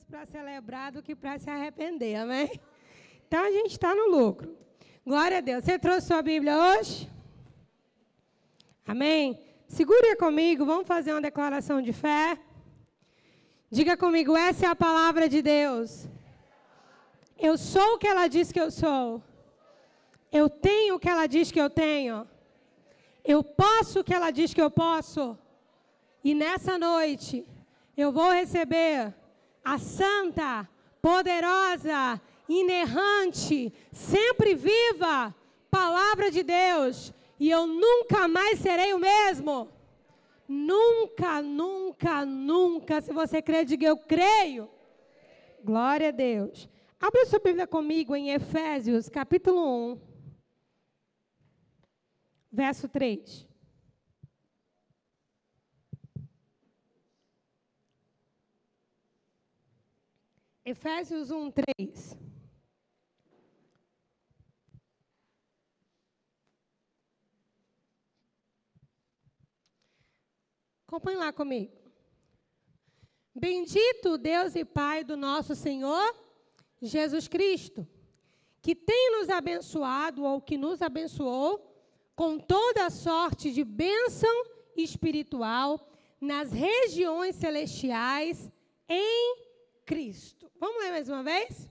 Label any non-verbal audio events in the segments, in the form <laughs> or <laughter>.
mais para celebrar do que para se arrepender, amém? Então a gente está no lucro. Glória a Deus. Você trouxe sua Bíblia hoje? Amém? Segure comigo, vamos fazer uma declaração de fé. Diga comigo, essa é a palavra de Deus. Eu sou o que ela diz que eu sou. Eu tenho o que ela diz que eu tenho. Eu posso o que ela diz que eu posso. E nessa noite, eu vou receber a santa, poderosa, inerrante, sempre viva palavra de Deus. E eu nunca mais serei o mesmo. Nunca, nunca, nunca. Se você crê, diga eu creio. Glória a Deus. Abra sua Bíblia comigo em Efésios, capítulo 1, verso 3. Efésios 1, 3. Acompanhe lá comigo. Bendito Deus e Pai do nosso Senhor Jesus Cristo, que tem nos abençoado ou que nos abençoou com toda sorte de bênção espiritual nas regiões celestiais em Cristo. Vamos ler mais uma vez?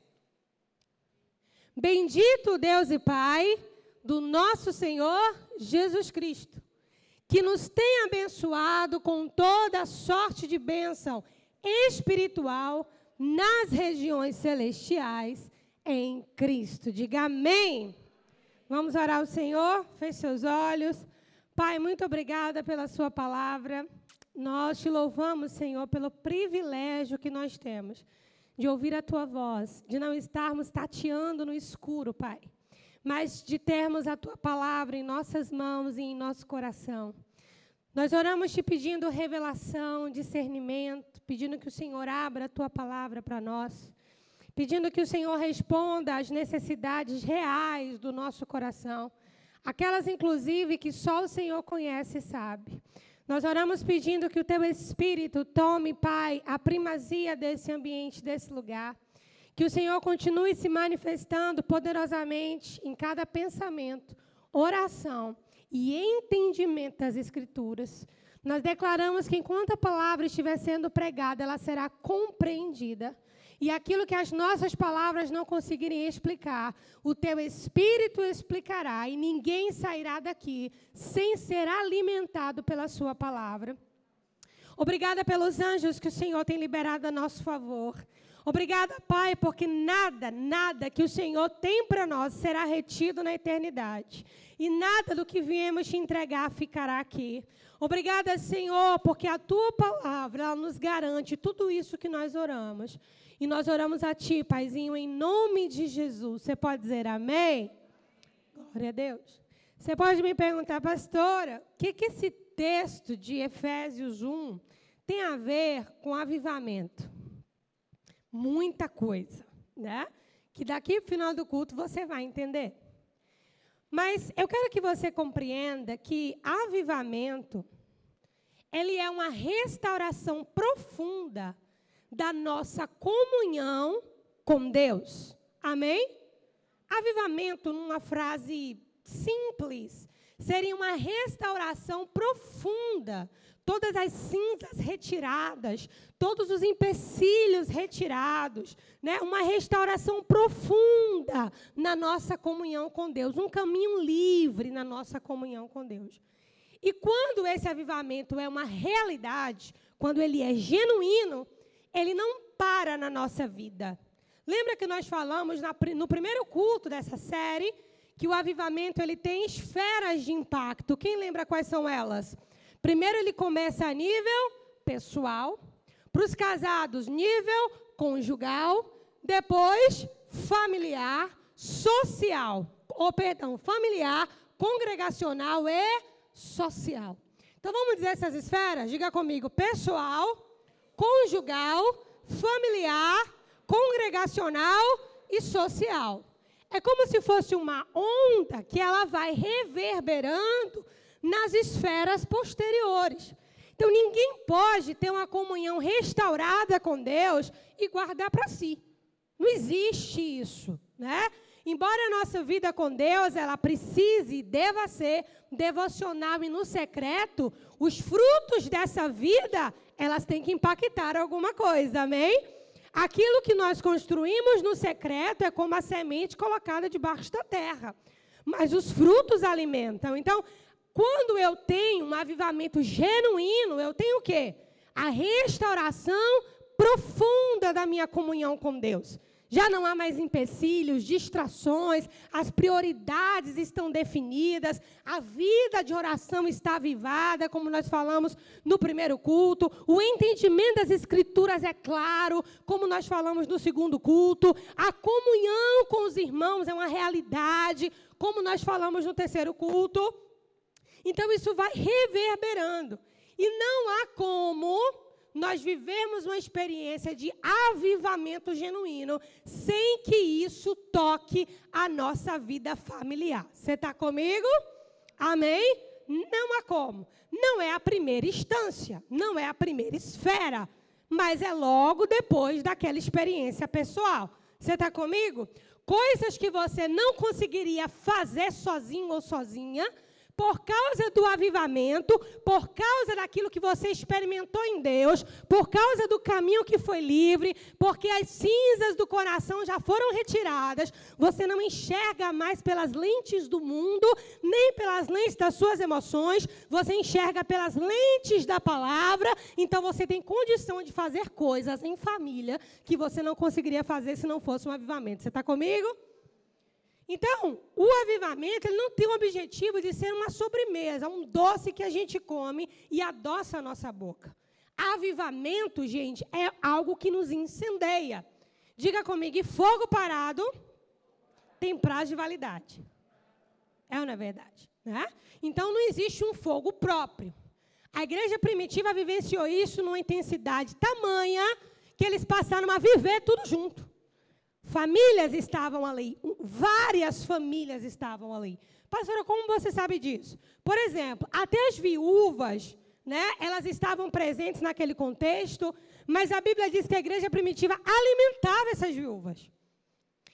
Bendito Deus e Pai do nosso Senhor Jesus Cristo, que nos tem abençoado com toda sorte de bênção espiritual nas regiões celestiais em Cristo. Diga amém. Vamos orar ao Senhor, feche seus olhos. Pai, muito obrigada pela Sua palavra. Nós te louvamos, Senhor, pelo privilégio que nós temos de ouvir a Tua voz, de não estarmos tateando no escuro, Pai, mas de termos a Tua palavra em nossas mãos e em nosso coração. Nós oramos te pedindo revelação, discernimento, pedindo que o Senhor abra a Tua palavra para nós pedindo que o Senhor responda às necessidades reais do nosso coração, aquelas inclusive que só o Senhor conhece e sabe. Nós oramos pedindo que o teu Espírito tome, Pai, a primazia desse ambiente, desse lugar. Que o Senhor continue se manifestando poderosamente em cada pensamento, oração e entendimento das Escrituras. Nós declaramos que enquanto a palavra estiver sendo pregada, ela será compreendida e aquilo que as nossas palavras não conseguirem explicar, o teu Espírito explicará, e ninguém sairá daqui sem ser alimentado pela Sua palavra. Obrigada pelos anjos que o Senhor tem liberado a nosso favor. Obrigada, Pai, porque nada, nada que o Senhor tem para nós será retido na eternidade. E nada do que viemos te entregar ficará aqui. Obrigada, Senhor, porque a tua palavra nos garante tudo isso que nós oramos. E nós oramos a Ti, Paizinho, em nome de Jesus. Você pode dizer amém? Glória a Deus. Você pode me perguntar, pastora, o que, que esse texto de Efésios 1 tem a ver com avivamento? Muita coisa, né? Que daqui para o final do culto você vai entender. Mas eu quero que você compreenda que avivamento ele é uma restauração profunda da nossa comunhão com Deus. Amém? Avivamento, numa frase simples, seria uma restauração profunda. Todas as cinzas retiradas, todos os empecilhos retirados, né? uma restauração profunda na nossa comunhão com Deus, um caminho livre na nossa comunhão com Deus. E quando esse avivamento é uma realidade, quando ele é genuíno, ele não para na nossa vida. Lembra que nós falamos no primeiro culto dessa série que o avivamento ele tem esferas de impacto. Quem lembra quais são elas? Primeiro ele começa a nível pessoal, para os casados nível conjugal, depois familiar, social, ou perdão, familiar, congregacional e social. Então vamos dizer essas esferas? Diga comigo, pessoal, conjugal, familiar, congregacional e social. É como se fosse uma onda que ela vai reverberando nas esferas posteriores. Então ninguém pode ter uma comunhão restaurada com Deus e guardar para si. Não existe isso, né? Embora a nossa vida com Deus ela precise e deva ser devocional e no secreto, os frutos dessa vida, elas têm que impactar alguma coisa, amém? Aquilo que nós construímos no secreto é como a semente colocada debaixo da terra. Mas os frutos alimentam. Então, quando eu tenho um avivamento genuíno, eu tenho o quê? A restauração profunda da minha comunhão com Deus. Já não há mais empecilhos, distrações, as prioridades estão definidas, a vida de oração está avivada, como nós falamos no primeiro culto, o entendimento das escrituras é claro, como nós falamos no segundo culto, a comunhão com os irmãos é uma realidade, como nós falamos no terceiro culto. Então isso vai reverberando. E não há como nós vivemos uma experiência de avivamento genuíno sem que isso toque a nossa vida familiar. Você está comigo? Amém? Não há como. Não é a primeira instância, não é a primeira esfera, mas é logo depois daquela experiência pessoal. Você está comigo? Coisas que você não conseguiria fazer sozinho ou sozinha por causa do avivamento, por causa daquilo que você experimentou em Deus, por causa do caminho que foi livre, porque as cinzas do coração já foram retiradas, você não enxerga mais pelas lentes do mundo, nem pelas lentes das suas emoções, você enxerga pelas lentes da palavra, então você tem condição de fazer coisas em família que você não conseguiria fazer se não fosse um avivamento. Você está comigo? Então, o avivamento ele não tem o objetivo de ser uma sobremesa, um doce que a gente come e adoça a nossa boca. Avivamento, gente, é algo que nos incendeia. Diga comigo, fogo parado tem prazo de validade. É ou não é verdade? Né? Então, não existe um fogo próprio. A igreja primitiva vivenciou isso numa intensidade tamanha que eles passaram a viver tudo junto. Famílias estavam ali, várias famílias estavam ali. Pastora, como você sabe disso? Por exemplo, até as viúvas, né, elas estavam presentes naquele contexto, mas a Bíblia diz que a igreja primitiva alimentava essas viúvas.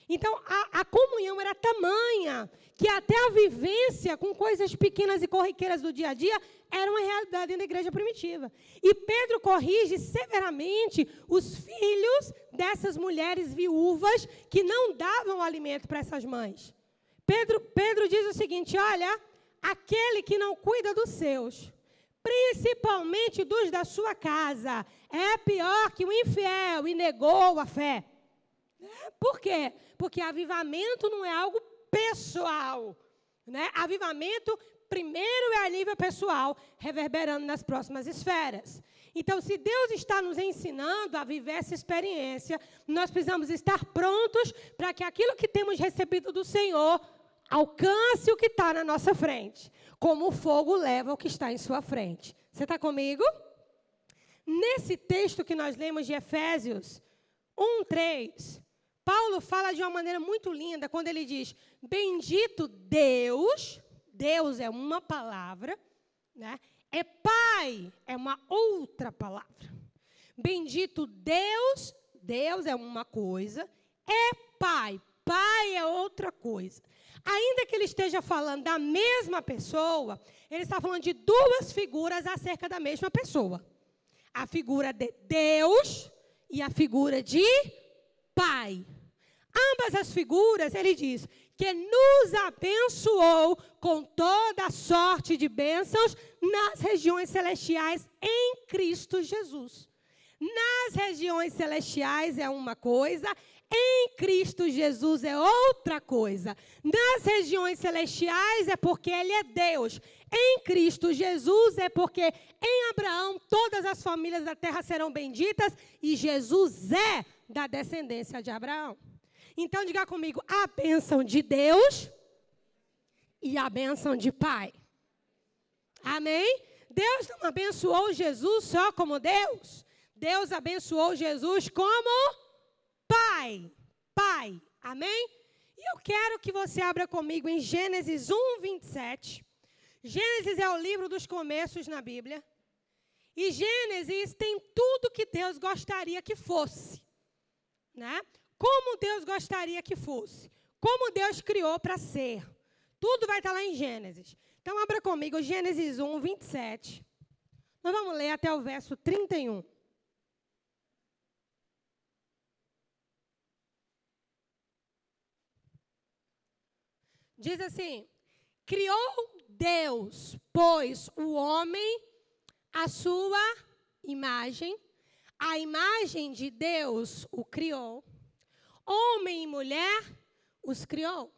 Então, a, a, comunhão era tamanha que até a vivência com coisas pequenas e corriqueiras do dia a dia era uma realidade dentro da igreja primitiva. E Pedro corrige severamente os filhos dessas mulheres viúvas que não davam alimento para essas mães. Pedro, Pedro diz o seguinte: olha, aquele que não cuida dos seus, principalmente dos da sua casa, é pior que o infiel e negou a fé. Por quê? Porque avivamento não é algo pessoal. Né? Avivamento, primeiro é a nível pessoal, reverberando nas próximas esferas. Então, se Deus está nos ensinando a viver essa experiência, nós precisamos estar prontos para que aquilo que temos recebido do Senhor alcance o que está na nossa frente, como o fogo leva o que está em sua frente. Você está comigo? Nesse texto que nós lemos de Efésios 1, 3, Paulo fala de uma maneira muito linda quando ele diz: Bendito Deus, Deus é uma palavra, né? É Pai, é uma outra palavra. Bendito Deus, Deus é uma coisa, é Pai, Pai é outra coisa. Ainda que ele esteja falando da mesma pessoa, ele está falando de duas figuras acerca da mesma pessoa: a figura de Deus e a figura de Pai. Ambas as figuras, ele diz, que nos abençoou com toda sorte de bênçãos nas regiões celestiais em Cristo Jesus. Nas regiões celestiais é uma coisa, em Cristo Jesus é outra coisa. Nas regiões celestiais é porque Ele é Deus. Em Cristo Jesus é porque em Abraão todas as famílias da terra serão benditas e Jesus é da descendência de Abraão. Então diga comigo, a bênção de Deus e a bênção de Pai. Amém? Deus não abençoou Jesus só como Deus. Deus abençoou Jesus como Pai. Pai. Amém? E eu quero que você abra comigo em Gênesis 1, 27. Gênesis é o livro dos começos na Bíblia. E Gênesis tem tudo que Deus gostaria que fosse. Né? Como Deus gostaria que fosse. Como Deus criou para ser. Tudo vai estar lá em Gênesis. Então, abra comigo Gênesis 1, 27. Nós vamos ler até o verso 31. Diz assim: Criou Deus, pois, o homem a sua imagem, a imagem de Deus o criou, homem e mulher os criou.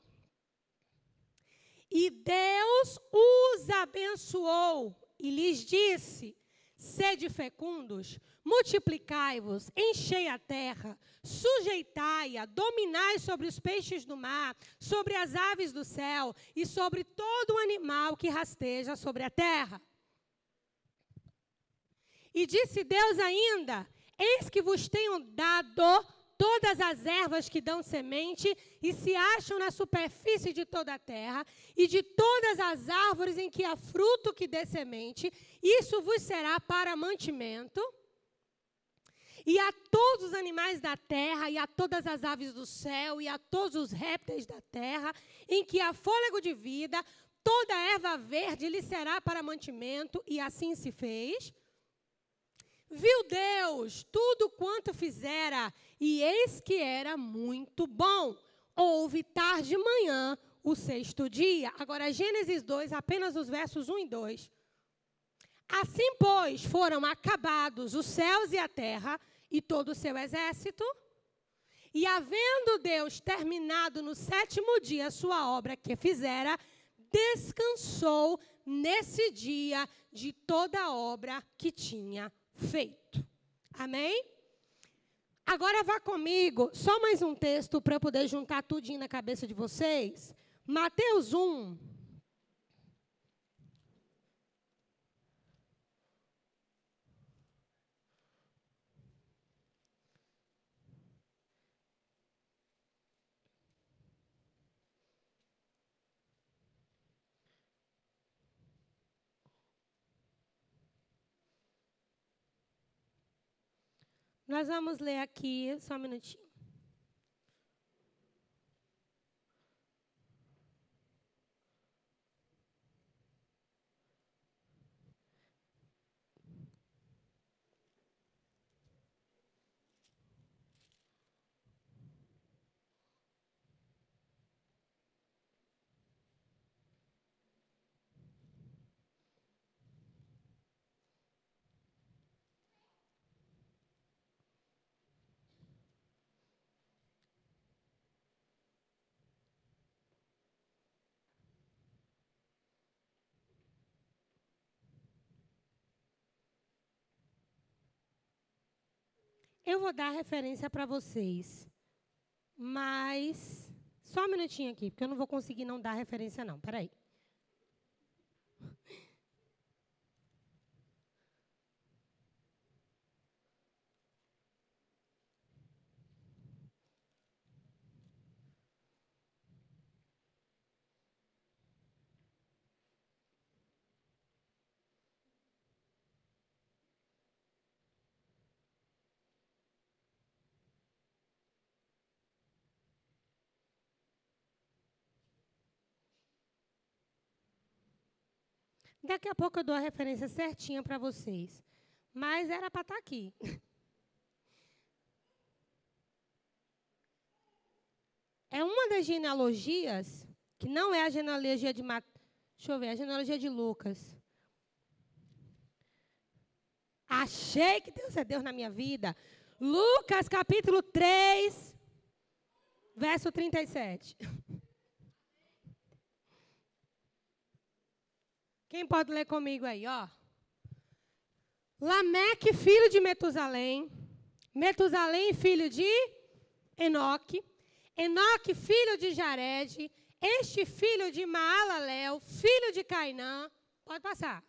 E Deus os abençoou e lhes disse: Sede fecundos, multiplicai-vos, enchei a terra, sujeitai-a, dominai sobre os peixes do mar, sobre as aves do céu e sobre todo animal que rasteja sobre a terra. E disse Deus ainda: Eis que vos tenho dado todas as ervas que dão semente e se acham na superfície de toda a terra, e de todas as árvores em que há fruto que dê semente, isso vos será para mantimento. E a todos os animais da terra, e a todas as aves do céu, e a todos os répteis da terra, em que há fôlego de vida, toda erva verde lhe será para mantimento, e assim se fez. Viu Deus tudo quanto fizera, e eis que era muito bom. Houve tarde de manhã o sexto dia. Agora, Gênesis 2, apenas os versos 1 e 2. Assim, pois, foram acabados os céus e a terra e todo o seu exército. E havendo Deus terminado no sétimo dia a sua obra que fizera, descansou nesse dia de toda a obra que tinha feito. Amém? Agora vá comigo, só mais um texto para eu poder juntar tudinho na cabeça de vocês. Mateus 1. Nós vamos ler aqui, só um minutinho. Eu vou dar referência para vocês, mas só um minutinho aqui, porque eu não vou conseguir não dar referência não. Peraí. Daqui a pouco eu dou a referência certinha para vocês. Mas era para estar tá aqui. <laughs> É uma das genealogias, que não é a genealogia de Mat... Deixa eu ver, a genealogia de Lucas. Achei que Deus é Deus na minha vida. Lucas capítulo 3, verso 37. <laughs> Quem pode ler comigo aí, ó? Lameque, filho de Metusalém. Metusalém, filho de Enoque. Enoque, filho de Jared. Este filho de Maalalel, filho de Cainã. Pode passar.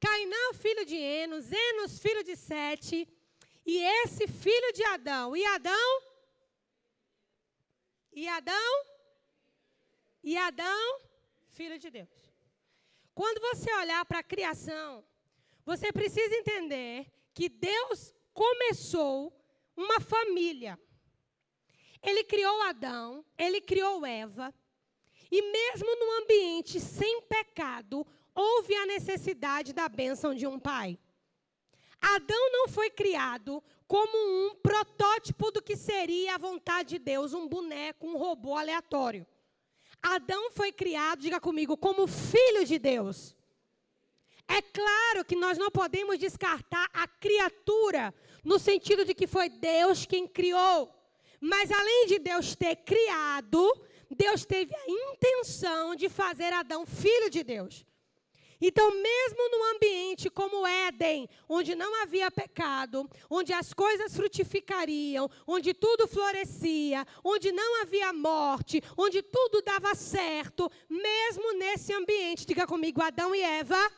Cainã, filho de Enos. Enos, filho de Sete. E esse filho de Adão. E Adão? E Adão? E Adão, filho de Deus. Quando você olhar para a criação, Você precisa entender que Deus começou uma família. Ele criou Adão, ele criou Eva, e mesmo num ambiente sem pecado, houve a necessidade da bênção de um pai. Adão não foi criado como um protótipo do que seria a vontade de Deus, um boneco, um robô aleatório. Adão foi criado, diga comigo, como filho de Deus. É claro que nós não podemos descartar a criatura no sentido de que foi Deus quem criou. Mas além de Deus ter criado, Deus teve a intenção de fazer Adão filho de Deus. Então, mesmo num ambiente como Éden, onde não havia pecado, onde as coisas frutificariam, onde tudo florescia, onde não havia morte, onde tudo dava certo, mesmo nesse ambiente, diga comigo, Adão e Eva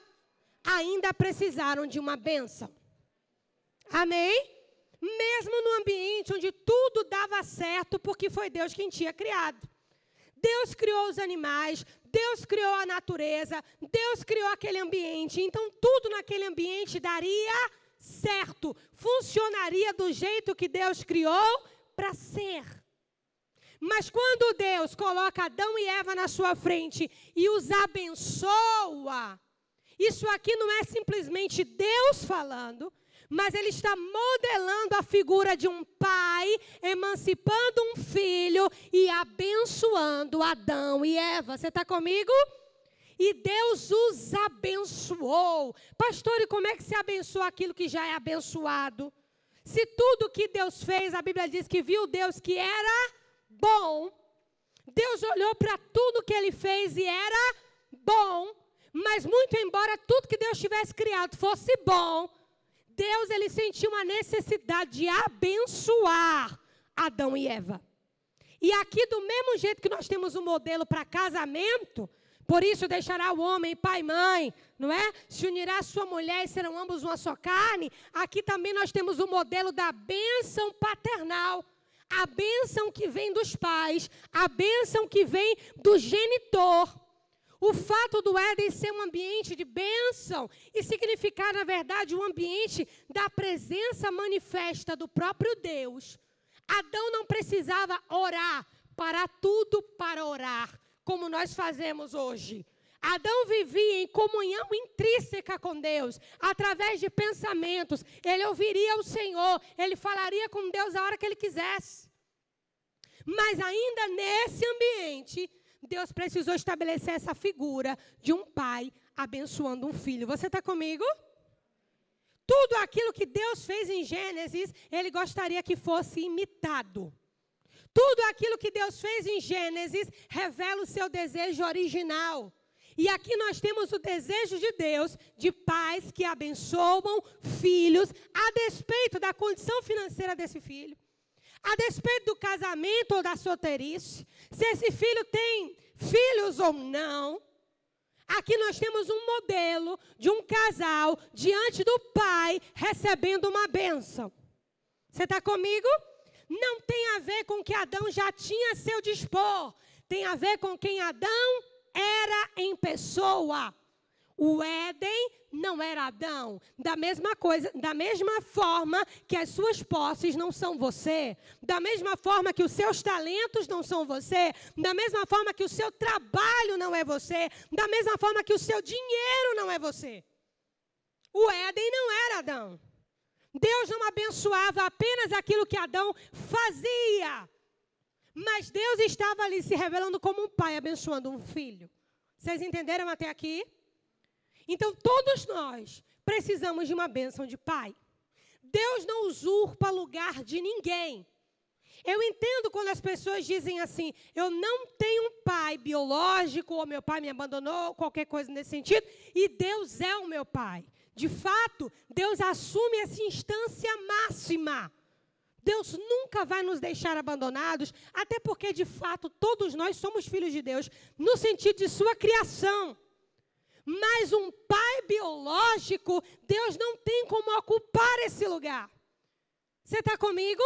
ainda precisaram de uma bênção. Amém? Mesmo no ambiente onde tudo dava certo, porque foi Deus quem tinha criado. Deus criou os animais, Deus criou a natureza, Deus criou aquele ambiente. Então, tudo naquele ambiente daria certo, funcionaria do jeito que Deus criou para ser. Mas quando Deus coloca Adão e Eva na sua frente e os abençoa, isso aqui não é simplesmente Deus falando, mas ele está modelando a figura de um pai, emancipando um filho e abençoando Adão e Eva. Você está comigo? E Deus os abençoou. Pastor, e como é que se abençoa aquilo que já é abençoado? Se tudo que Deus fez, a Bíblia diz que viu Deus que era bom. Deus olhou para tudo que ele fez e era bom. Mas muito embora tudo que Deus tivesse criado fosse bom, Deus ele sentiu uma necessidade de abençoar Adão e Eva. E aqui, do mesmo jeito que nós temos um modelo para casamento, por isso deixará o homem pai e mãe, não é? Se unirá a sua mulher e serão ambos uma só carne. Aqui também nós temos o modelo da bênção paternal. A bênção que vem dos pais, a bênção que vem do genitor. O fato do Éden ser um ambiente de bênção e significar, na verdade, um ambiente da presença manifesta do próprio Deus. Adão não precisava orar para tudo para orar, como nós fazemos hoje. Adão vivia em comunhão intrínseca com Deus, através de pensamentos. Ele ouviria o Senhor, ele falaria com Deus a hora que ele quisesse. Mas ainda nesse ambiente, Deus precisou estabelecer essa figura de um pai abençoando um filho. Você está comigo? Tudo aquilo que Deus fez em Gênesis, Ele gostaria que fosse imitado. Tudo aquilo que Deus fez em Gênesis revela o seu desejo original. E aqui nós temos o desejo de Deus de pais que abençoam filhos a despeito da condição financeira desse filho, a despeito do casamento ou da solteirice, se esse filho tem filhos ou não, aqui nós temos um modelo de um casal diante do pai recebendo uma bênção. Você está comigo? Não tem a ver com que Adão já tinha a seu dispor, tem a ver com quem Adão era em pessoa. O Éden não era Adão. Da mesma coisa, da mesma forma que as suas posses não são você, da mesma forma que os seus talentos não são você, da mesma forma que o seu trabalho não é você, da mesma forma que o seu dinheiro não é você. O Éden não era Adão. Deus não abençoava apenas aquilo que Adão fazia. Mas Deus estava ali se revelando como um pai abençoando um filho. Vocês entenderam até aqui? Então, todos nós precisamos de uma bênção de pai. Deus não usurpa lugar de ninguém. Eu entendo quando as pessoas dizem assim: eu não tenho um pai biológico, ou meu pai me abandonou, qualquer coisa nesse sentido, e Deus é o meu pai. De fato, Deus assume essa instância máxima. Deus nunca vai nos deixar abandonados, até porque, de fato, todos nós somos filhos de Deus, no sentido de sua criação. Mas um pai biológico, Deus não tem como ocupar esse lugar. Você está comigo?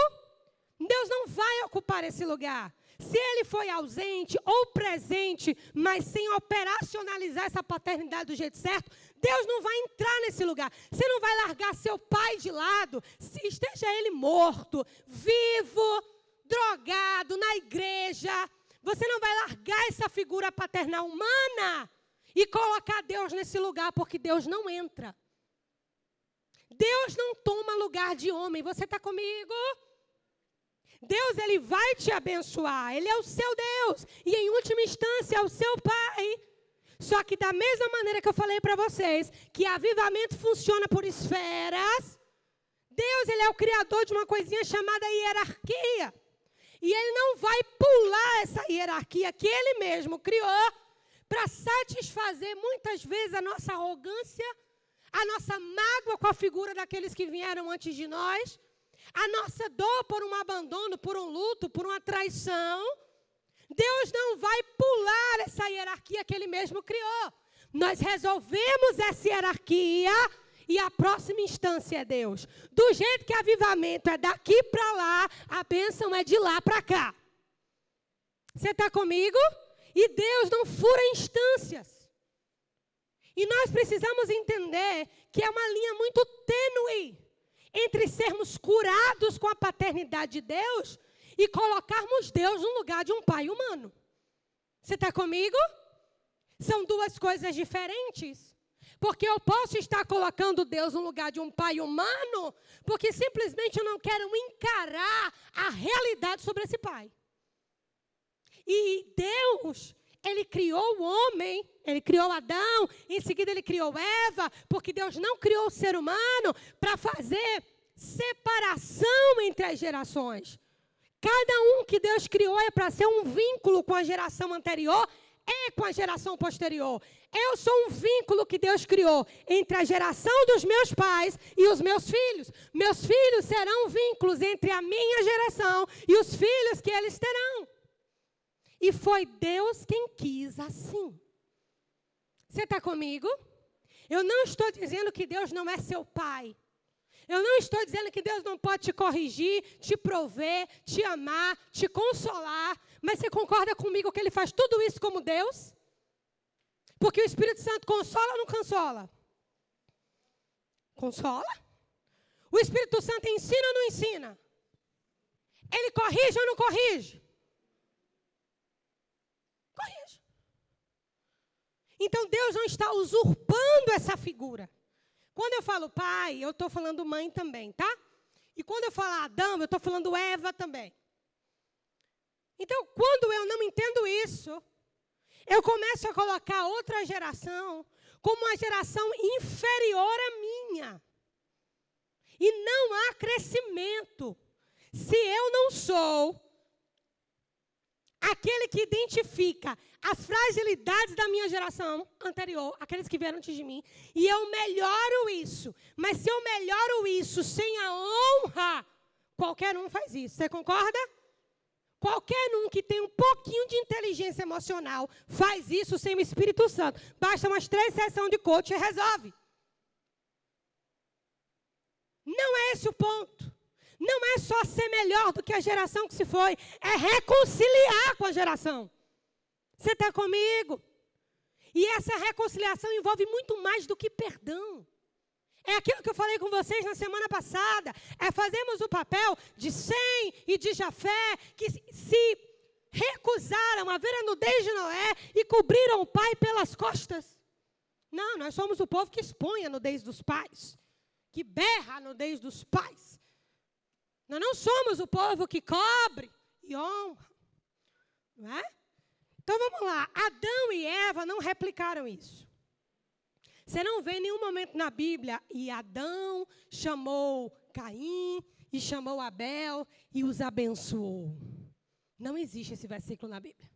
Deus não vai ocupar esse lugar. Se ele foi ausente ou presente, mas sem operacionalizar essa paternidade do jeito certo, Deus não vai entrar nesse lugar. Você não vai largar seu pai de lado, se esteja ele morto, vivo, drogado, na igreja. Você não vai largar essa figura paternal humana e colocar Deus nesse lugar, porque Deus não entra. Deus não toma lugar de homem. Você está comigo? Deus ele vai te abençoar, ele é o seu Deus e em última instância é o seu pai. Só que da mesma maneira que eu falei para vocês, que avivamento funciona por esferas, Deus ele é o criador de uma coisinha chamada hierarquia. E ele não vai pular essa hierarquia que ele mesmo criou para satisfazer muitas vezes a nossa arrogância, a nossa mágoa com a figura daqueles que vieram antes de nós a nossa dor por um abandono, por um luto, por uma traição, Deus não vai pular essa hierarquia que Ele mesmo criou. Nós resolvemos essa hierarquia e a próxima instância é Deus. Do jeito que avivamento é daqui para lá, a bênção é de lá para cá. Você está comigo? E Deus não fura instâncias. E nós precisamos entender que é uma linha muito tênue entre sermos curados com a paternidade de Deus e colocarmos Deus no lugar de um pai humano. Você está comigo? São duas coisas diferentes. Porque eu posso estar colocando Deus no lugar de um pai humano, porque simplesmente eu não quero encarar a realidade sobre esse pai. E Deus, ele criou o homem, ele criou Adão, em seguida ele criou Eva, porque Deus não criou o ser humano para fazer separação entre as gerações. Cada um que Deus criou é para ser um vínculo com a geração anterior e com a geração posterior. Eu sou um vínculo que Deus criou entre a geração dos meus pais e os meus filhos. Meus filhos serão vínculos entre a minha geração e os filhos que eles terão. E foi Deus quem quis assim. Você está comigo? Eu não estou dizendo que Deus não é seu pai. Eu não estou dizendo que Deus não pode te corrigir, te prover, te amar, te consolar. Mas você concorda comigo que Ele faz tudo isso como Deus? Porque o Espírito Santo consola ou não consola? Consola. O Espírito Santo ensina ou não ensina? Ele corrige ou não corrige? Então Deus não está usurpando essa figura. Quando eu falo pai, eu estou falando mãe também, tá? E quando eu falo Adão, eu estou falando Eva também. Então, quando eu não entendo isso, eu começo a colocar outra geração como uma geração inferior à minha. E não há crescimento. Se eu não sou aquele que identifica as fragilidades da minha geração anterior, aqueles que vieram antes de mim, e eu melhoro isso. Mas se eu melhoro isso sem a honra, qualquer um faz isso. Você concorda? Qualquer um que tem um pouquinho de inteligência emocional faz isso sem o Espírito Santo. Basta umas três sessões de coach e resolve. Não é esse o ponto não é só ser melhor do que a geração que se foi, é reconciliar com a geração. Você está comigo? E essa reconciliação envolve muito mais do que perdão. É aquilo que eu falei com vocês na semana passada. É fazermos o papel de Sem e de Jafé, que se recusaram a ver a nudez de Noé e cobriram o pai pelas costas. Não, nós somos o povo que expõe a nudez dos pais, que berra a nudez dos pais. Nós não somos o povo que cobre e honra. Não é? Então vamos lá. Adão e Eva não replicaram isso. Você não vê em nenhum momento na Bíblia e Adão chamou Caim e chamou Abel e os abençoou. Não existe esse versículo na Bíblia.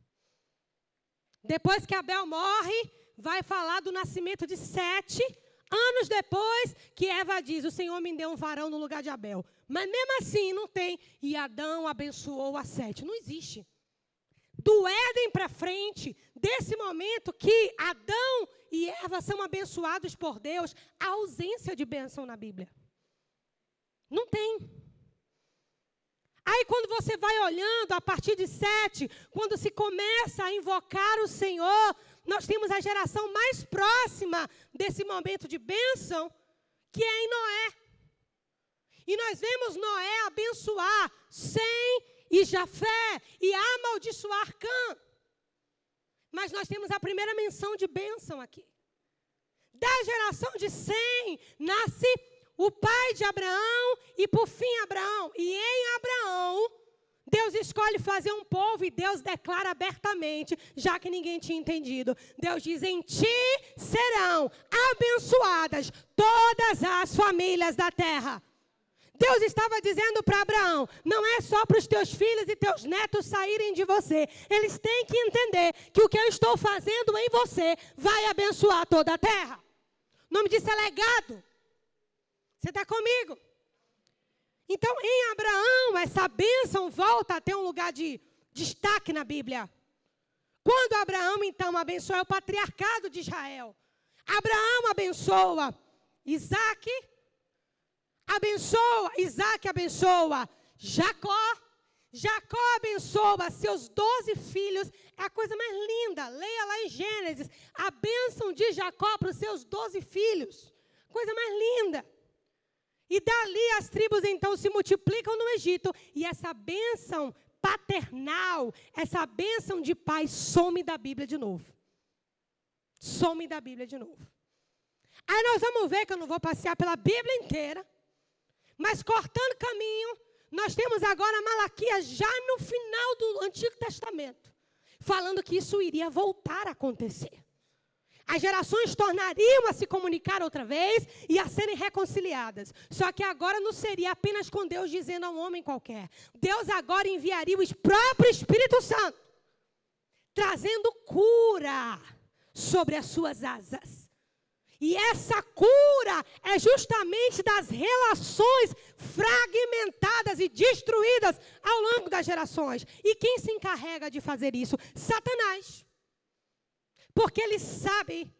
Depois que Abel morre, vai falar do nascimento de Sete, anos depois que Eva diz: O Senhor me deu um varão no lugar de Abel. Mas mesmo assim não tem. E Adão abençoou a sete. Não existe. Do Éden para frente, desse momento que Adão e Eva são abençoados por Deus, a ausência de bênção na Bíblia. Não tem. Aí, quando você vai olhando, a partir de sete, quando se começa a invocar o Senhor, nós temos a geração mais próxima desse momento de bênção, que é em Noé. E nós vemos Noé abençoar Sem e Jafé e amaldiçoar Cã. Mas nós temos a primeira menção de bênção aqui. Da geração de Sem nasce o pai de Abraão e por fim Abraão. E em Abraão, Deus escolhe fazer um povo e Deus declara abertamente, já que ninguém tinha entendido. Deus diz: Em ti serão abençoadas todas as famílias da terra. Deus estava dizendo para Abraão: não é só para os teus filhos e teus netos saírem de você. Eles têm que entender que o que eu estou fazendo em você vai abençoar toda a terra. O nome disso é legado. Você está comigo? Então, em Abraão, essa bênção volta a ter um lugar de destaque na Bíblia. Quando Abraão, então, abençoa o patriarcado de Israel. Abraão abençoa Isaac, abençoa, Isaac abençoa Jacó, Jacó abençoa seus doze filhos. É a coisa mais linda. Leia lá em Gênesis. A bênção de Jacó para os seus doze filhos. Coisa mais linda. E dali as tribos então se multiplicam no Egito. E essa bênção paternal, essa bênção de pai, some da Bíblia de novo. Some da Bíblia de novo. Aí nós vamos ver que eu não vou passear pela Bíblia inteira. Mas cortando caminho, nós temos agora Malaquias já no final do Antigo Testamento, falando que isso iria voltar a acontecer. As gerações tornariam a se comunicar outra vez e a serem reconciliadas. Só que agora não seria apenas com Deus dizendo a um homem qualquer. Deus agora enviaria o próprio Espírito Santo, trazendo cura sobre as suas asas. E essa cura é justamente das relações fragmentadas e destruídas ao longo das gerações. E quem se encarrega de fazer isso? Satanás. Porque ele sabe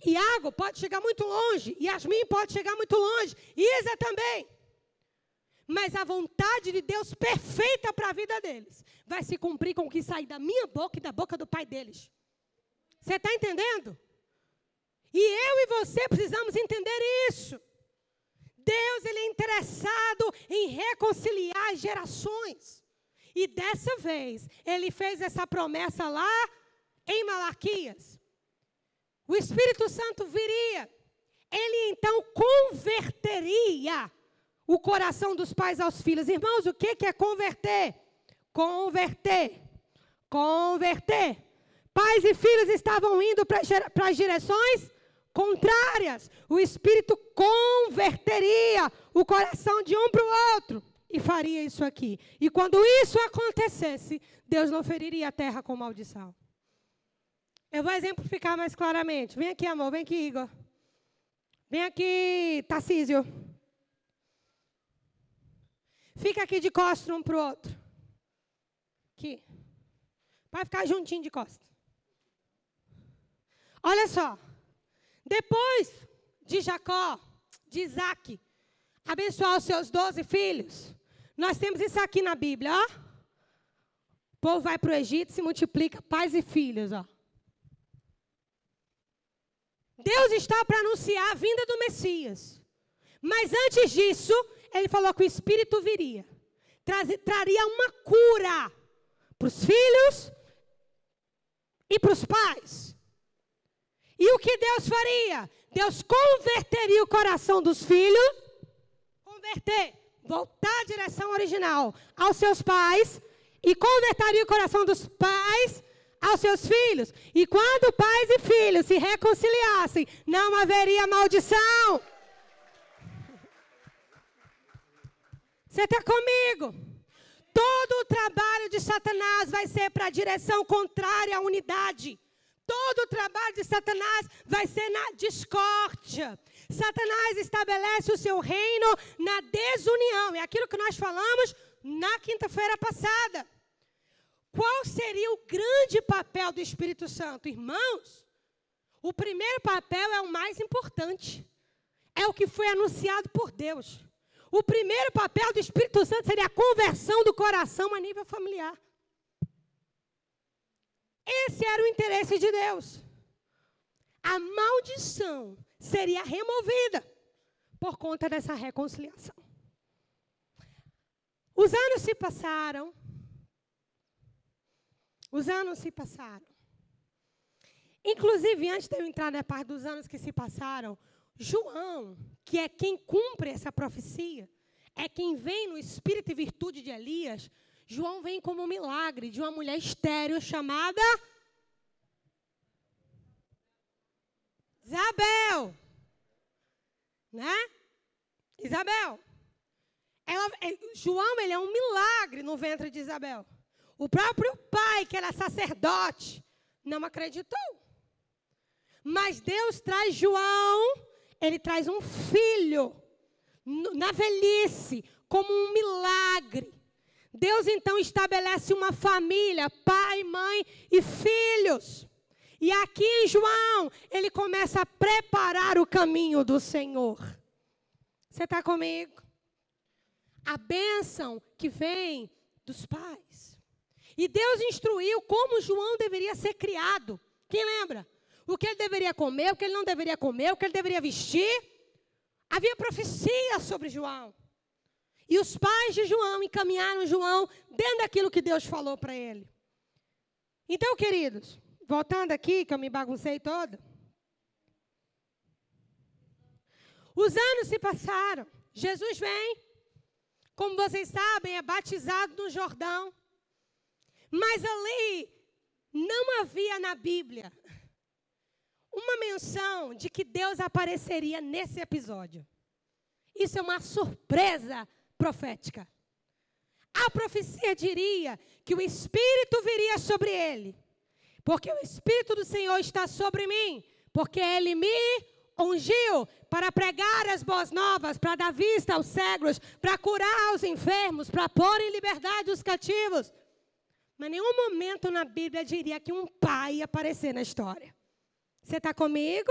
que Iago pode chegar muito longe, Yasmin pode chegar muito longe, Isa também. Mas a vontade de Deus perfeita para a vida deles vai se cumprir com o que sai da minha boca e da boca do pai deles. Você está entendendo? E eu e você precisamos entender isso. Deus ele é interessado em reconciliar gerações. E dessa vez, ele fez essa promessa lá em Malaquias, o Espírito Santo viria, ele então converteria o coração dos pais aos filhos. Irmãos, o que é converter? Converter. Converter. Pais e filhos estavam indo para as direções contrárias. O Espírito converteria o coração de um para o outro e faria isso aqui. E quando isso acontecesse, Deus não feriria a terra com maldição. Eu vou exemplificar mais claramente. Vem aqui, amor. Vem aqui, Igor. Vem aqui, Tarcísio. Fica aqui de costas um para o outro. Aqui. Vai ficar juntinho de costas. Olha só. Depois de Jacó, de Isaac, abençoar os seus doze filhos, nós temos isso aqui na Bíblia, ó. O povo vai para o Egito, se multiplica, pais e filhos, ó. Deus está para anunciar a vinda do Messias. Mas antes disso, ele falou que o Espírito viria. traria uma cura para os filhos e para os pais. E o que Deus faria? Deus converteria o coração dos filhos, converter, voltar à direção original aos seus pais, e converteria o coração dos pais aos seus filhos. E quando pais e filhos se reconciliassem, não haveria maldição. Você está comigo? Todo o trabalho de Satanás vai ser para a direção contrária à unidade. Todo o trabalho de Satanás vai ser na discórdia. Satanás estabelece o seu reino na desunião. É aquilo que nós falamos na quinta-feira passada. Qual seria o grande papel do Espírito Santo? Irmãos, o primeiro papel é o mais importante. É o que foi anunciado por Deus. o primeiro papel do Espírito Santo seria a conversão do coração a nível familiar. Esse era o interesse de Deus. A maldição seria removida por conta dessa reconciliação. Os anos se passaram. Os anos se passaram. Inclusive, antes de eu entrar na parte dos anos que se passaram, João, que é quem cumpre essa profecia, é quem vem no espírito e virtude de Elias, João vem como um milagre de uma mulher estéril chamada Isabel. Né? Isabel. Ela, é, João, ele é um milagre no ventre de Isabel. O próprio pai, que era sacerdote, não acreditou. Mas Deus traz João, ele traz um filho na velhice, como um milagre. Deus então estabelece uma família, pai, mãe e filhos. E aqui em João, ele começa a preparar o caminho do Senhor. Você está comigo? A bênção que vem dos pais. E Deus instruiu como João deveria ser criado. Quem lembra? O que ele deveria comer, o que ele não deveria comer, o que ele deveria vestir. Havia profecia sobre João. E os pais de João encaminharam João dentro daquilo que Deus falou para ele. Então, queridos, voltando aqui, que eu me baguncei toda. Os anos se passaram. Jesus vem. Como vocês sabem, é batizado no Jordão. Mas ali não havia na Bíblia uma menção de que Deus apareceria nesse episódio. Isso é uma surpresa profética. A profecia diria que o Espírito viria sobre ele porque o Espírito do Senhor está sobre mim, porque Ele me ungiu para pregar as boas novas, para dar vista aos cegos, para curar os enfermos, para pôr em liberdade os cativos. Mas nenhum momento na Bíblia diria que um pai ia aparecer na história. Você está comigo?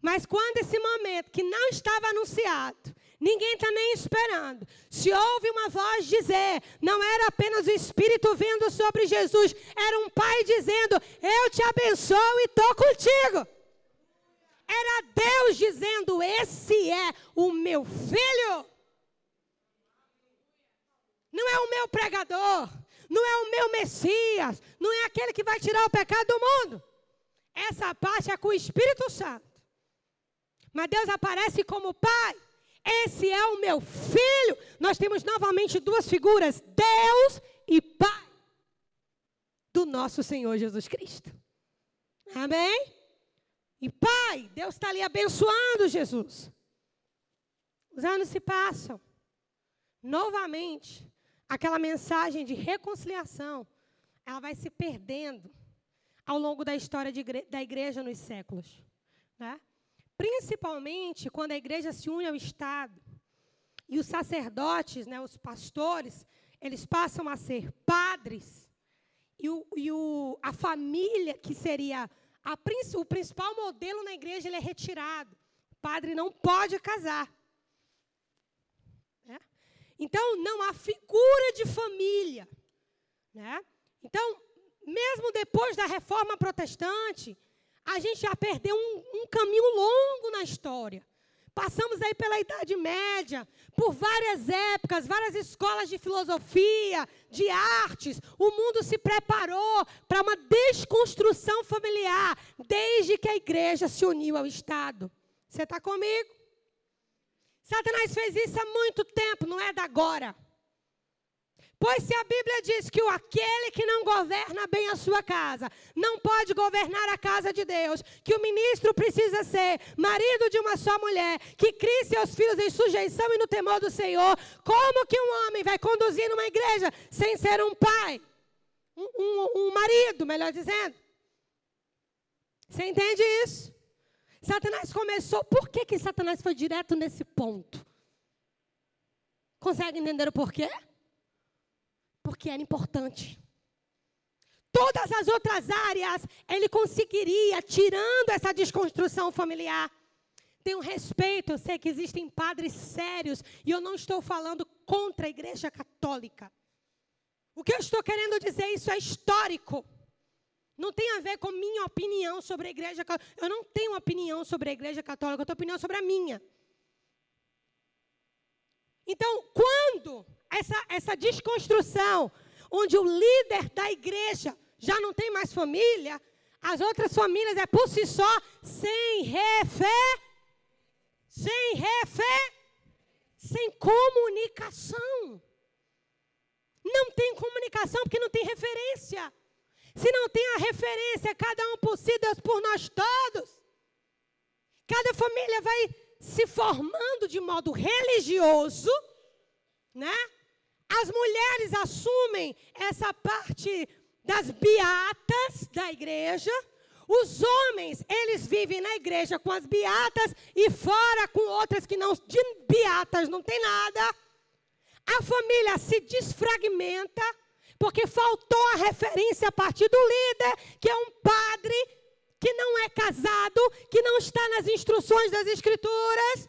Mas quando esse momento que não estava anunciado, Ninguém está nem esperando. Se ouve uma voz dizer, não era apenas o Espírito vindo sobre Jesus, era um pai dizendo: Eu te abençoo e estou contigo. Era Deus dizendo: Esse é o meu filho. Não é o meu pregador, não é o meu Messias, não é aquele que vai tirar o pecado do mundo. Essa parte é com o Espírito Santo. Mas Deus aparece como Pai. Esse é o meu filho. Nós temos novamente duas figuras: Deus e Pai do nosso Senhor Jesus Cristo. Amém? E Pai, Deus está ali abençoando Jesus. Os anos se passam. Novamente, aquela mensagem de reconciliação, ela vai se perdendo ao longo da história da igreja nos séculos. Né? Principalmente quando a igreja se une ao Estado. E os sacerdotes, né, os pastores, eles passam a ser padres. E, o, e o, a família, que seria a, o principal modelo na igreja, ele é retirado. O padre não pode casar. Então, não há figura de família. Né? Então, mesmo depois da reforma protestante, a gente já perdeu um, um caminho longo na história. Passamos aí pela Idade Média, por várias épocas, várias escolas de filosofia, de artes. O mundo se preparou para uma desconstrução familiar, desde que a igreja se uniu ao Estado. Você está comigo? Satanás fez isso há muito tempo, não é da agora. Pois se a Bíblia diz que o aquele que não governa bem a sua casa não pode governar a casa de Deus, que o ministro precisa ser marido de uma só mulher, que crie seus filhos em sujeição e no temor do Senhor, como que um homem vai conduzir numa igreja sem ser um pai? Um, um, um marido, melhor dizendo. Você entende isso? Satanás começou. Por que, que Satanás foi direto nesse ponto? Consegue entender o porquê? porque era importante. Todas as outras áreas ele conseguiria, tirando essa desconstrução familiar. tenho respeito, eu sei que existem padres sérios, e eu não estou falando contra a igreja católica. O que eu estou querendo dizer, isso é histórico. Não tem a ver com minha opinião sobre a igreja católica. Eu não tenho opinião sobre a igreja católica, eu tenho opinião sobre a minha. Então, quando essa, essa desconstrução, onde o líder da igreja já não tem mais família, as outras famílias é por si só, sem refé, sem refé, sem comunicação. Não tem comunicação porque não tem referência. Se não tem a referência, cada um por si, Deus por nós todos. Cada família vai se formando de modo religioso, né? As mulheres assumem essa parte das beatas da igreja. Os homens, eles vivem na igreja com as beatas e fora com outras que não de beatas não tem nada. A família se desfragmenta porque faltou a referência a partir do líder, que é um padre que não é casado, que não está nas instruções das escrituras.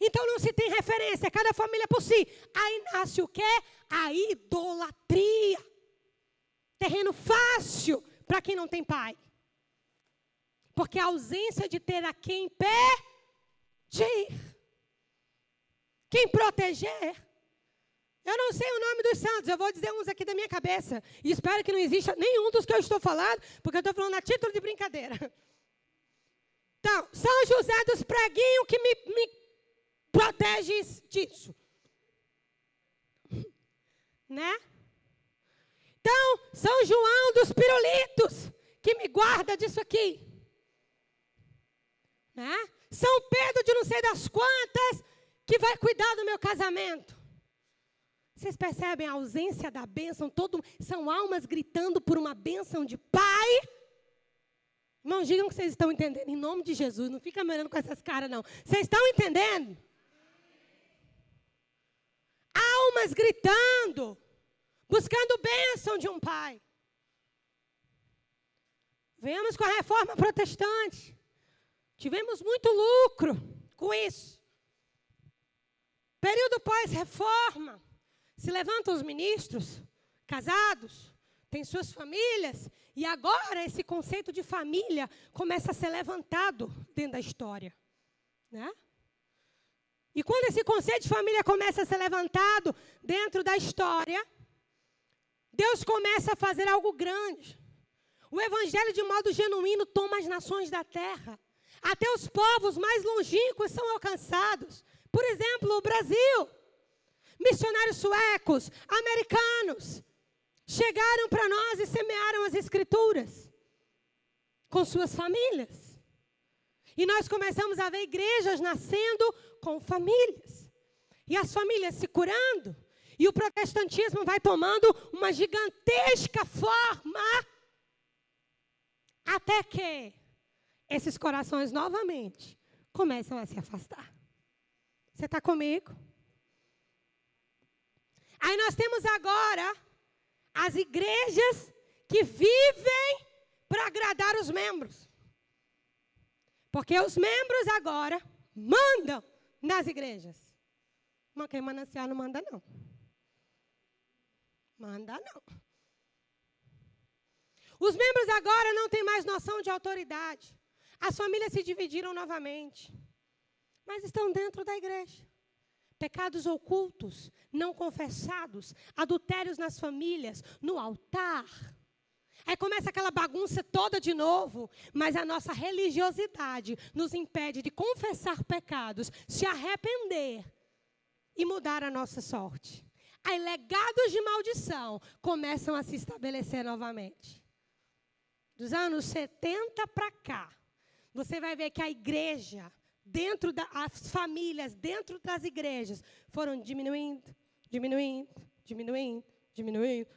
Então não se tem referência, cada família por si. Aí nasce o que? A idolatria. Terreno fácil para quem não tem pai. Porque a ausência de ter a quem pedir, quem proteger, eu não sei o nome dos santos, eu vou dizer uns aqui da minha cabeça. E espero que não exista nenhum dos que eu estou falando, porque eu estou falando a título de brincadeira. Então, São José dos Preguinhos que me, me protege disso. Né? Então, São João dos Pirulitos que me guarda disso aqui. Né? São Pedro de não sei das quantas que vai cuidar do meu casamento. Vocês percebem a ausência da bênção? Todo, são almas gritando por uma bênção de pai. Irmãos, digam que vocês estão entendendo. Em nome de Jesus, não fica me olhando com essas caras, não. Vocês estão entendendo? Almas gritando, buscando bênção de um pai. Vemos com a reforma protestante. Tivemos muito lucro com isso. Período pós-reforma. Se levantam os ministros, casados, têm suas famílias, e agora esse conceito de família começa a ser levantado dentro da história. Né? E quando esse conceito de família começa a ser levantado dentro da história, Deus começa a fazer algo grande. O evangelho, de modo genuíno, toma as nações da terra. Até os povos mais longínquos são alcançados. Por exemplo, o Brasil missionários suecos, americanos, chegaram para nós e semearam as escrituras com suas famílias. E nós começamos a ver igrejas nascendo com famílias. E as famílias se curando. E o protestantismo vai tomando uma gigantesca forma. Até que esses corações novamente começam a se afastar. Você está comigo? Aí nós temos agora as igrejas que vivem para agradar os membros. Porque os membros agora mandam nas igrejas. Mas quem manancial não manda, não. Manda, não. Os membros agora não têm mais noção de autoridade. As famílias se dividiram novamente. Mas estão dentro da igreja pecados ocultos, não confessados, adultérios nas famílias, no altar. Aí começa aquela bagunça toda de novo, mas a nossa religiosidade nos impede de confessar pecados, se arrepender e mudar a nossa sorte. Aí legados de maldição começam a se estabelecer novamente. Dos anos 70 para cá, você vai ver que a igreja dentro das famílias, dentro das igrejas, foram diminuindo, diminuindo, diminuindo, diminuindo.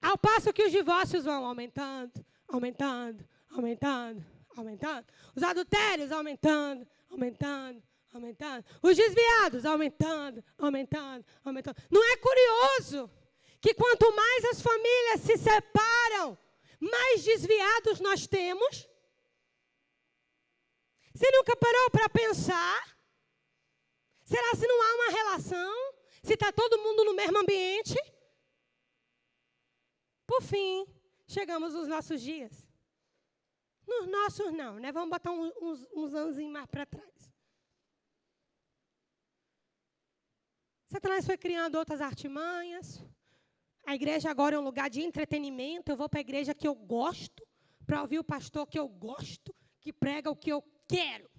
Ao passo que os divórcios vão aumentando, aumentando, aumentando, aumentando. Os adultérios aumentando, aumentando, aumentando. Os desviados aumentando, aumentando, aumentando. Não é curioso que quanto mais as famílias se separam, mais desviados nós temos? Você nunca parou para pensar? Será se não há uma relação? Se está todo mundo no mesmo ambiente? Por fim, chegamos nos nossos dias. Nos nossos não, né? Vamos botar uns, uns, uns anos mais para trás. Satanás foi criando outras artimanhas. A igreja agora é um lugar de entretenimento. Eu vou para a igreja que eu gosto, para ouvir o pastor que eu gosto, que prega o que eu quero.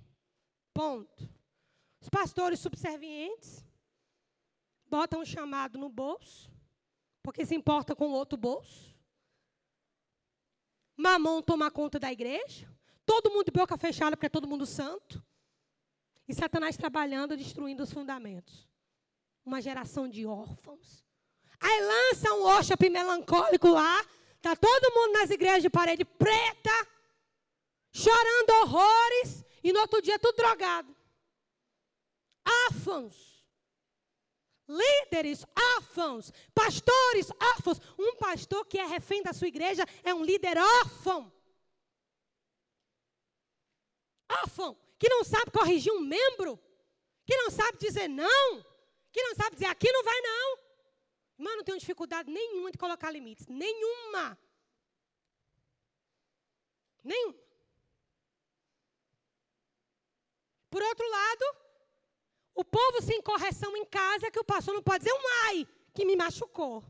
Ponto. Os pastores subservientes botam um chamado no bolso, porque se importa com o outro bolso. Mamão toma conta da igreja. Todo mundo de boca fechada, porque é todo mundo santo. E Satanás trabalhando, destruindo os fundamentos. Uma geração de órfãos. Aí lança um worship melancólico lá. Está todo mundo nas igrejas de parede preta, chorando horrores, e no outro dia tudo drogado. Órfãos. Líderes órfãos, pastores órfãos. Um pastor que é refém da sua igreja é um líder órfão. Órfão, que não sabe corrigir um membro, que não sabe dizer não, que não sabe dizer aqui não vai não. Mano, não tenho dificuldade nenhuma de colocar limites, nenhuma. Nenhuma. Por outro lado, o povo sem correção em casa que o pastor não pode dizer um ai que me machucou.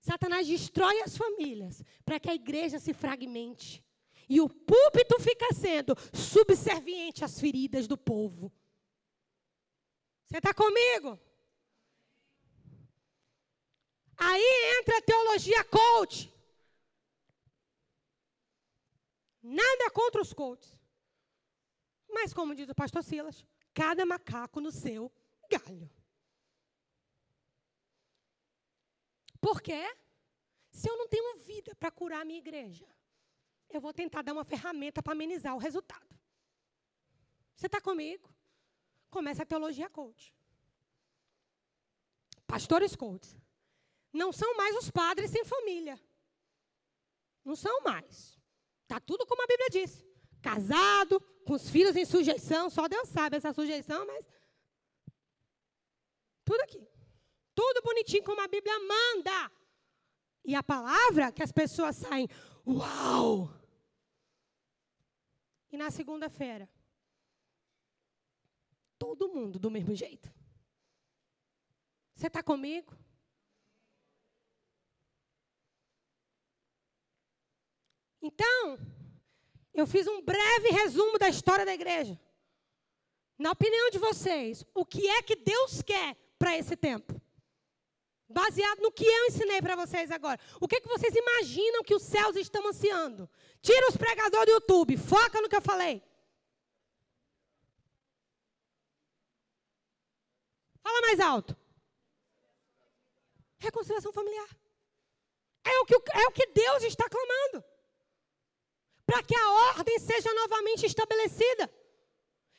Satanás destrói as famílias para que a igreja se fragmente. E o púlpito fica sendo subserviente às feridas do povo. Você está comigo? Aí entra a teologia coach. Nada contra os coaches. Mas, como diz o pastor Silas, cada macaco no seu galho. Por quê? Se eu não tenho vida para curar a minha igreja, eu vou tentar dar uma ferramenta para amenizar o resultado. Você está comigo? Começa a teologia coach. Pastores coach. Não são mais os padres sem família. Não são mais. Está tudo como a Bíblia diz. Casado, com os filhos em sujeição, só Deus sabe essa sujeição, mas. Tudo aqui. Tudo bonitinho como a Bíblia manda. E a palavra que as pessoas saem, uau! E na segunda-feira, todo mundo do mesmo jeito. Você está comigo? Então, eu fiz um breve resumo da história da igreja. Na opinião de vocês, o que é que Deus quer para esse tempo? Baseado no que eu ensinei para vocês agora. O que, é que vocês imaginam que os céus estão ansiando? Tira os pregadores do YouTube, foca no que eu falei. Fala mais alto. Reconciliação familiar. É o que, é o que Deus está clamando para que a ordem seja novamente estabelecida,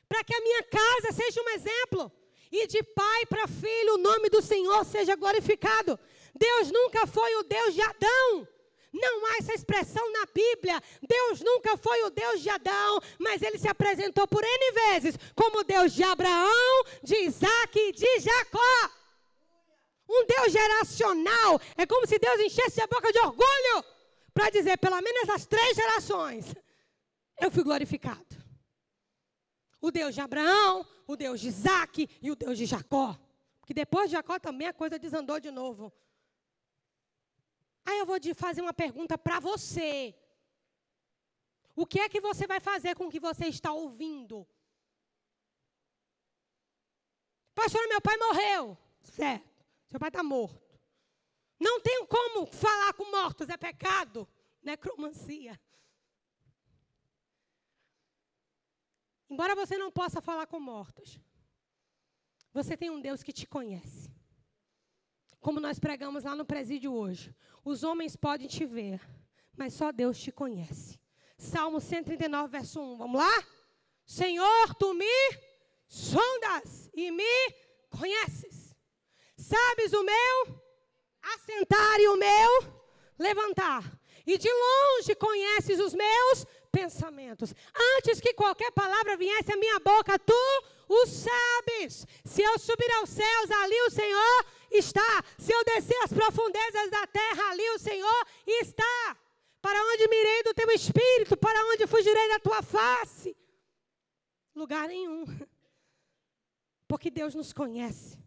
para que a minha casa seja um exemplo, e de pai para filho o nome do Senhor seja glorificado. Deus nunca foi o Deus de Adão. Não há essa expressão na Bíblia. Deus nunca foi o Deus de Adão, mas ele se apresentou por N vezes como Deus de Abraão, de Isaac e de Jacó. Um Deus geracional. É como se Deus enchesse a boca de orgulho para dizer, pelo menos as três gerações, eu fui glorificado. O Deus de Abraão, o Deus de Isaac e o Deus de Jacó. Porque depois de Jacó também a coisa desandou de novo. Aí eu vou fazer uma pergunta para você. O que é que você vai fazer com o que você está ouvindo? Pastor, meu pai morreu. Certo. Seu pai está morto. Não tenho como falar com mortos, é pecado. Necromancia. Embora você não possa falar com mortos, você tem um Deus que te conhece. Como nós pregamos lá no presídio hoje. Os homens podem te ver, mas só Deus te conhece. Salmo 139, verso 1. Vamos lá? Senhor, tu me sondas e me conheces. Sabes o meu assentar e o meu levantar. E de longe conheces os meus pensamentos. Antes que qualquer palavra viesse à minha boca, tu o sabes. Se eu subir aos céus, ali o Senhor está. Se eu descer às profundezas da terra, ali o Senhor está. Para onde mirei do teu espírito? Para onde fugirei da tua face? Lugar nenhum. Porque Deus nos conhece.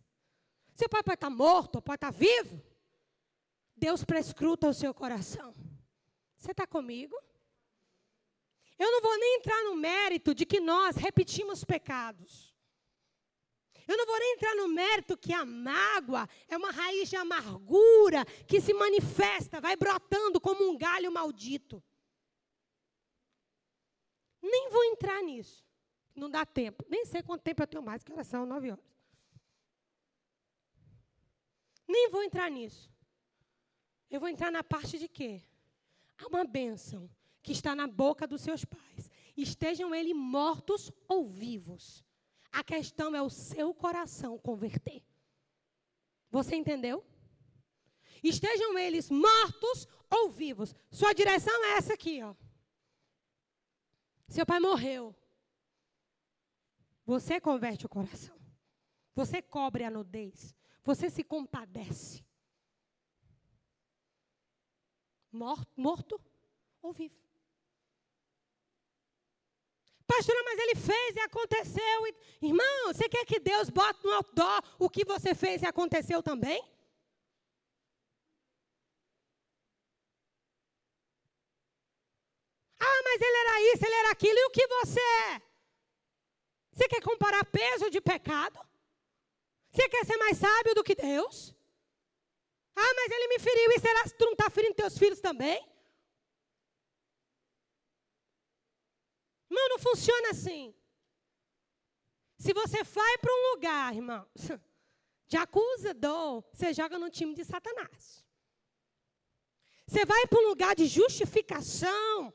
Pai pode estar morto, pode estar vivo. Deus prescruta o seu coração. Você está comigo? Eu não vou nem entrar no mérito de que nós repetimos pecados. Eu não vou nem entrar no mérito que a mágoa é uma raiz de amargura que se manifesta, vai brotando como um galho maldito. Nem vou entrar nisso. Não dá tempo. Nem sei quanto tempo eu tenho mais, que horas são nove horas. Nem vou entrar nisso. Eu vou entrar na parte de quê? Há uma bênção que está na boca dos seus pais. Estejam eles mortos ou vivos. A questão é o seu coração converter. Você entendeu? Estejam eles mortos ou vivos. Sua direção é essa aqui, ó. Seu pai morreu. Você converte o coração. Você cobre a nudez. Você se compadece. Morto, ou vivo? Pastora, mas ele fez e aconteceu. Irmão, você quer que Deus bote no outdoor o que você fez e aconteceu também? Ah, mas ele era isso, ele era aquilo. E o que você é? Você quer comparar peso de pecado? Você quer ser mais sábio do que Deus? Ah, mas ele me feriu. E será que tu não está ferindo teus filhos também? Irmão, não funciona assim. Se você vai para um lugar, irmão, <laughs> de acusador, você joga no time de Satanás. Você vai para um lugar de justificação,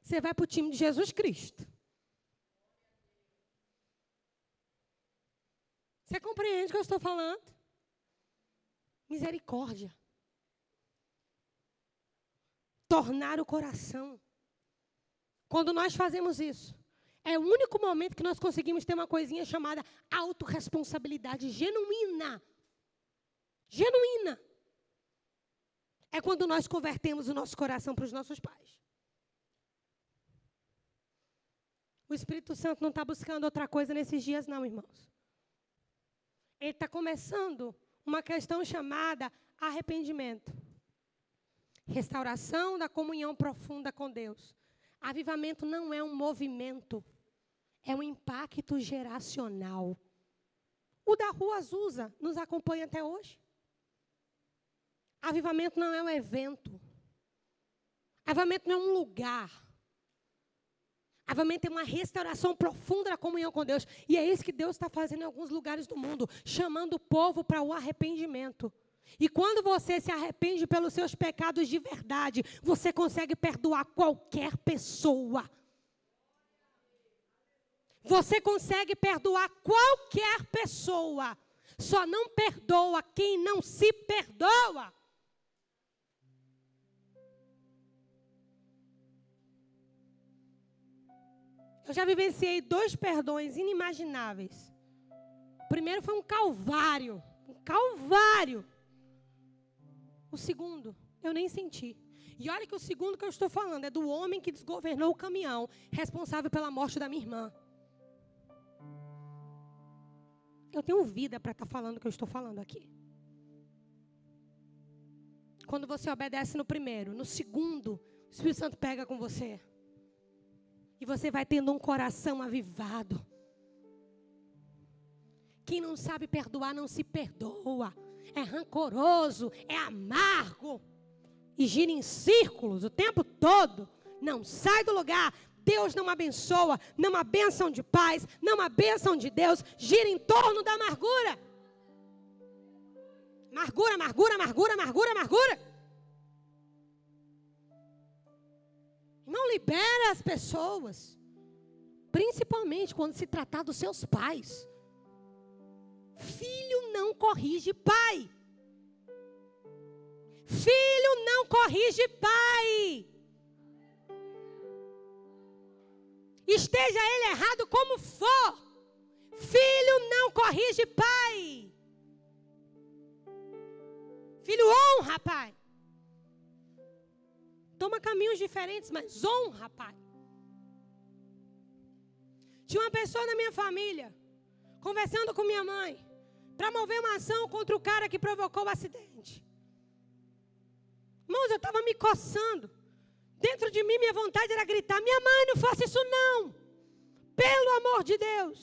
você vai para o time de Jesus Cristo. Você compreende o que eu estou falando? Misericórdia. Tornar o coração. Quando nós fazemos isso, é o único momento que nós conseguimos ter uma coisinha chamada autorresponsabilidade genuína. Genuína. É quando nós convertemos o nosso coração para os nossos pais. O Espírito Santo não está buscando outra coisa nesses dias, não, irmãos. Ele está começando uma questão chamada arrependimento. Restauração da comunhão profunda com Deus. Avivamento não é um movimento, é um impacto geracional. O da Rua Azusa nos acompanha até hoje. Avivamento não é um evento. Avivamento não é um lugar. Avivamento é uma restauração profunda da comunhão com Deus. E é isso que Deus está fazendo em alguns lugares do mundo chamando o povo para o arrependimento. E quando você se arrepende pelos seus pecados de verdade, você consegue perdoar qualquer pessoa. Você consegue perdoar qualquer pessoa. Só não perdoa quem não se perdoa. Eu já vivenciei dois perdões inimagináveis. O primeiro foi um calvário. Um calvário. O segundo, eu nem senti. E olha que o segundo que eu estou falando é do homem que desgovernou o caminhão, responsável pela morte da minha irmã. Eu tenho vida para estar tá falando o que eu estou falando aqui. Quando você obedece no primeiro, no segundo, o Espírito Santo pega com você. E você vai tendo um coração avivado. Quem não sabe perdoar não se perdoa é rancoroso, é amargo e gira em círculos o tempo todo, não sai do lugar. Deus não abençoa, não há bênção de paz, não há bênção de Deus, gira em torno da amargura. Amargura, amargura, amargura, amargura, amargura. Não libera as pessoas, principalmente quando se tratar dos seus pais. Filho não corrige pai. Filho não corrige pai. Esteja ele errado como for. Filho não corrige pai. Filho honra pai. Toma caminhos diferentes, mas honra pai. Tinha uma pessoa na minha família conversando com minha mãe para mover uma ação contra o cara que provocou o acidente. Irmãos, eu estava me coçando. Dentro de mim, minha vontade era gritar: Minha mãe, não faça isso não. Pelo amor de Deus.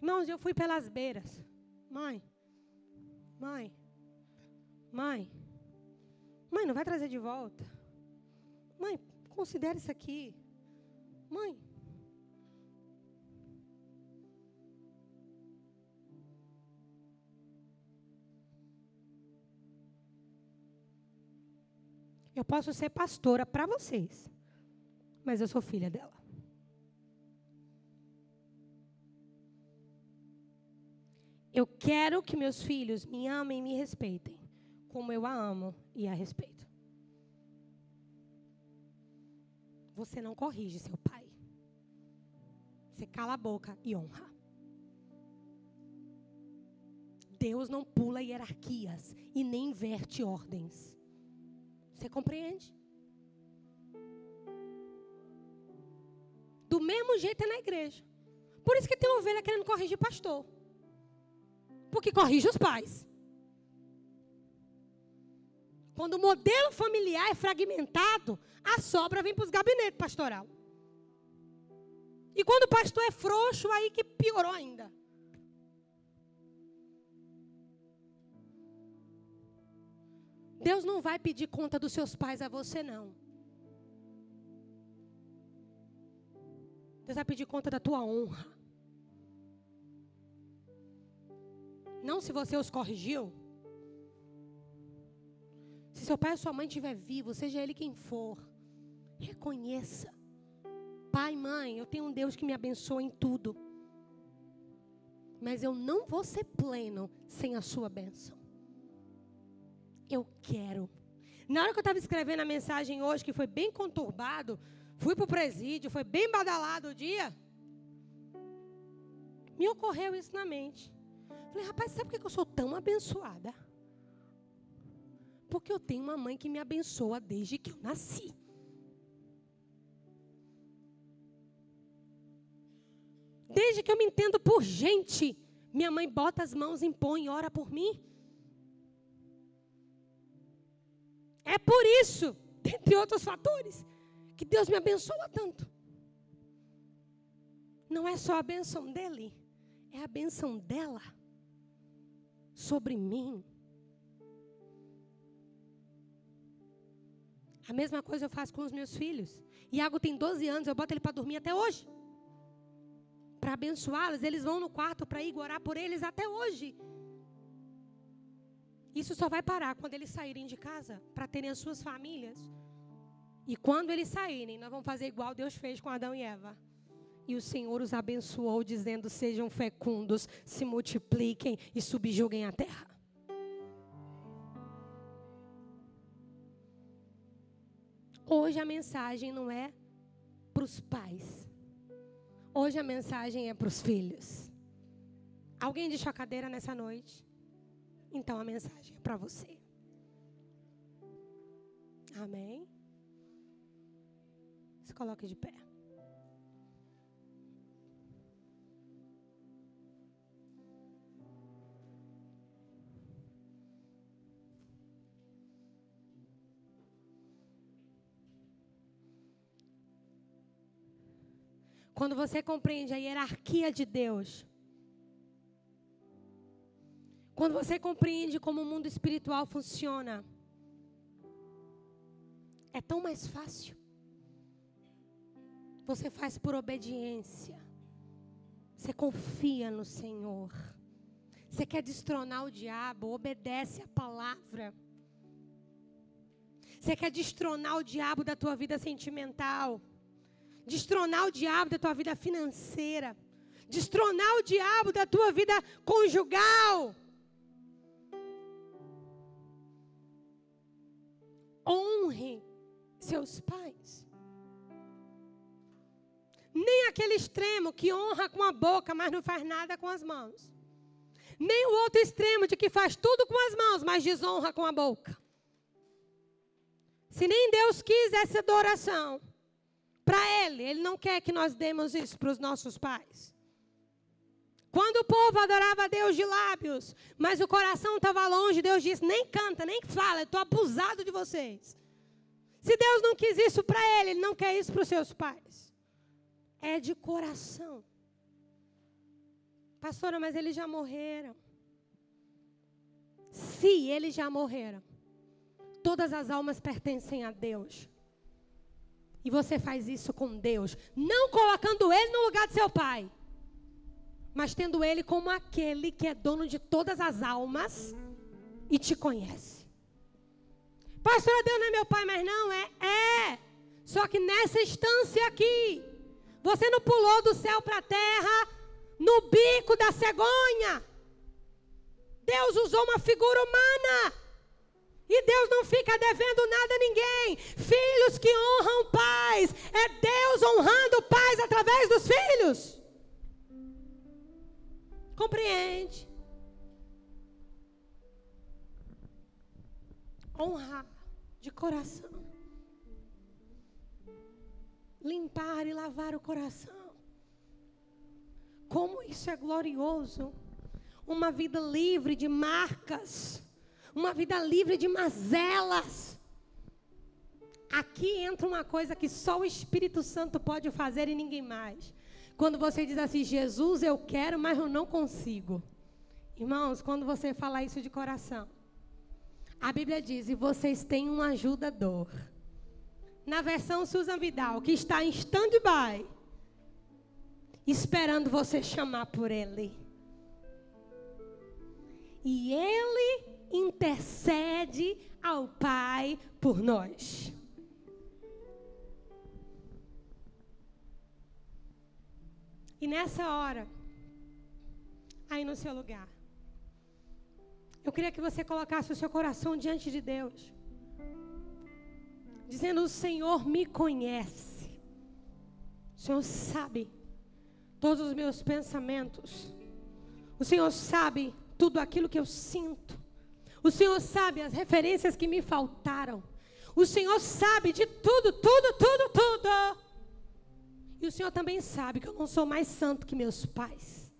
Irmãos, eu fui pelas beiras. Mãe, mãe, mãe, mãe, não vai trazer de volta. Mãe, considere isso aqui. Mãe. Eu posso ser pastora para vocês, mas eu sou filha dela. Eu quero que meus filhos me amem e me respeitem, como eu a amo e a respeito. Você não corrige seu pai. Você cala a boca e honra. Deus não pula hierarquias e nem inverte ordens. Você compreende? Do mesmo jeito é na igreja. Por isso que tem ovelha querendo corrigir pastor. Porque corrige os pais. Quando o modelo familiar é fragmentado, a sobra vem para os gabinetes pastoral. E quando o pastor é frouxo, aí que piorou ainda. Deus não vai pedir conta dos seus pais a você, não. Deus vai pedir conta da tua honra. Não se você os corrigiu. Se seu pai ou sua mãe estiver vivo, seja ele quem for, reconheça. Pai, mãe, eu tenho um Deus que me abençoa em tudo. Mas eu não vou ser pleno sem a sua bênção. Eu quero. Na hora que eu estava escrevendo a mensagem hoje, que foi bem conturbado, fui para o presídio, foi bem badalado o dia. Me ocorreu isso na mente. Falei, rapaz, sabe por que eu sou tão abençoada? Porque eu tenho uma mãe que me abençoa desde que eu nasci. Desde que eu me entendo por gente, minha mãe bota as mãos, impõe, ora por mim. É por isso, <laughs> dentre outros fatores, que Deus me abençoa tanto. Não é só a benção dele, é a benção dela sobre mim. A mesma coisa eu faço com os meus filhos. Iago tem 12 anos, eu boto ele para dormir até hoje. Para abençoá-los, eles vão no quarto para ir orar por eles até hoje. Isso só vai parar quando eles saírem de casa para terem as suas famílias. E quando eles saírem, nós vamos fazer igual Deus fez com Adão e Eva. E o Senhor os abençoou, dizendo: Sejam fecundos, se multipliquem e subjuguem a terra. Hoje a mensagem não é para os pais. Hoje a mensagem é para os filhos. Alguém de chocadeira nessa noite? Então a mensagem é para você. Amém? Se coloque de pé. Quando você compreende a hierarquia de Deus, quando você compreende como o mundo espiritual funciona, é tão mais fácil. Você faz por obediência. Você confia no Senhor. Você quer destronar o diabo, obedece a palavra. Você quer destronar o diabo da tua vida sentimental. Destronar o diabo da tua vida financeira. Destronar o diabo da tua vida conjugal. honre seus pais. nem aquele extremo que honra com a boca, mas não faz nada com as mãos. Nem o outro extremo de que faz tudo com as mãos, mas desonra com a boca. Se nem Deus quis essa adoração para Ele, Ele não quer que nós demos isso para os nossos pais. Quando o povo adorava a Deus de lábios, mas o coração estava longe, Deus disse: nem canta, nem fala, estou abusado de vocês. Se Deus não quis isso para ele, Ele não quer isso para os seus pais. É de coração. Pastora, mas eles já morreram. Se eles já morreram, todas as almas pertencem a Deus. E você faz isso com Deus, não colocando Ele no lugar de seu pai, mas tendo Ele como aquele que é dono de todas as almas e te conhece. Pastor, Deus não é meu pai, mas não é. É. Só que nessa instância aqui, você não pulou do céu para a terra no bico da cegonha. Deus usou uma figura humana. E Deus não fica devendo nada a ninguém. Filhos que honram pais. É Deus honrando pais através dos filhos. Compreende? Honrar de coração. Limpar e lavar o coração. Como isso é glorioso. Uma vida livre de marcas. Uma vida livre de mazelas. Aqui entra uma coisa que só o Espírito Santo pode fazer e ninguém mais. Quando você diz assim, Jesus, eu quero, mas eu não consigo. Irmãos, quando você fala isso de coração, a Bíblia diz: e vocês têm um ajudador. Na versão Susan Vidal, que está em stand-by, esperando você chamar por ele. E ele intercede ao Pai por nós. E nessa hora, aí no seu lugar, eu queria que você colocasse o seu coração diante de Deus, dizendo: O Senhor me conhece, o Senhor sabe todos os meus pensamentos, o Senhor sabe tudo aquilo que eu sinto, o Senhor sabe as referências que me faltaram, o Senhor sabe de tudo, tudo, tudo, tudo. E o Senhor também sabe que eu não sou mais santo que meus pais.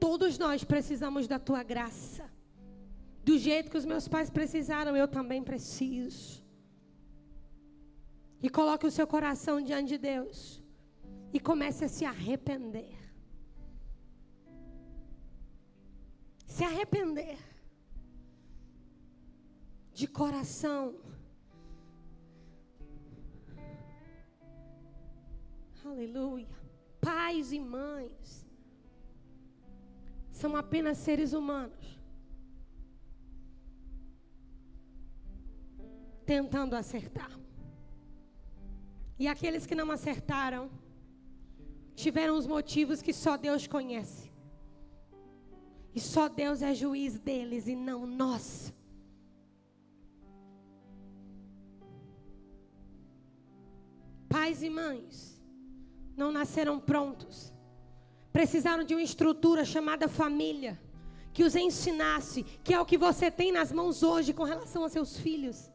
Todos nós precisamos da tua graça. Do jeito que os meus pais precisaram, eu também preciso. E coloque o seu coração diante de Deus. E comece a se arrepender. Se arrepender. De coração. Aleluia. Pais e mães são apenas seres humanos. Tentando acertar. E aqueles que não acertaram, tiveram os motivos que só Deus conhece. E só Deus é juiz deles e não nós. Pais e mães não nasceram prontos precisaram de uma estrutura chamada família, que os ensinasse, que é o que você tem nas mãos hoje com relação aos seus filhos.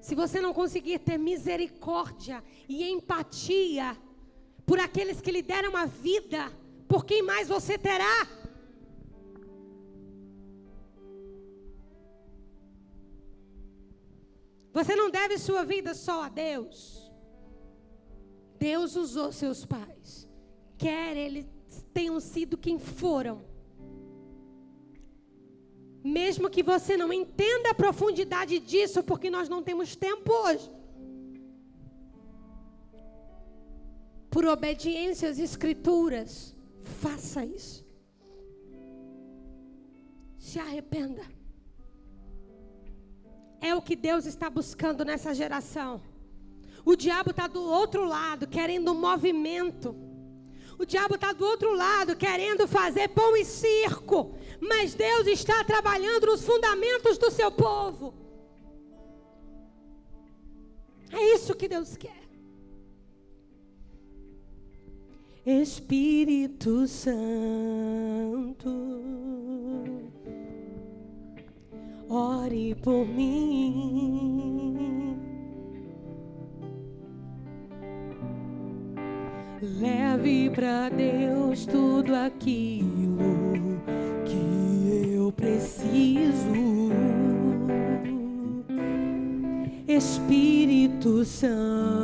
Se você não conseguir ter misericórdia e empatia por aqueles que lhe deram a vida, por quem mais você terá? Você não deve sua vida só a Deus. Deus usou seus pais, quer eles tenham sido quem foram. Mesmo que você não entenda a profundidade disso, porque nós não temos tempo hoje. Por obediência às Escrituras, faça isso. Se arrependa. É o que Deus está buscando nessa geração. O diabo está do outro lado, querendo movimento. O diabo está do outro lado, querendo fazer pão e circo. Mas Deus está trabalhando nos fundamentos do seu povo. É isso que Deus quer. Espírito Santo, ore por mim. Leve para Deus tudo aquilo que eu preciso. Espírito Santo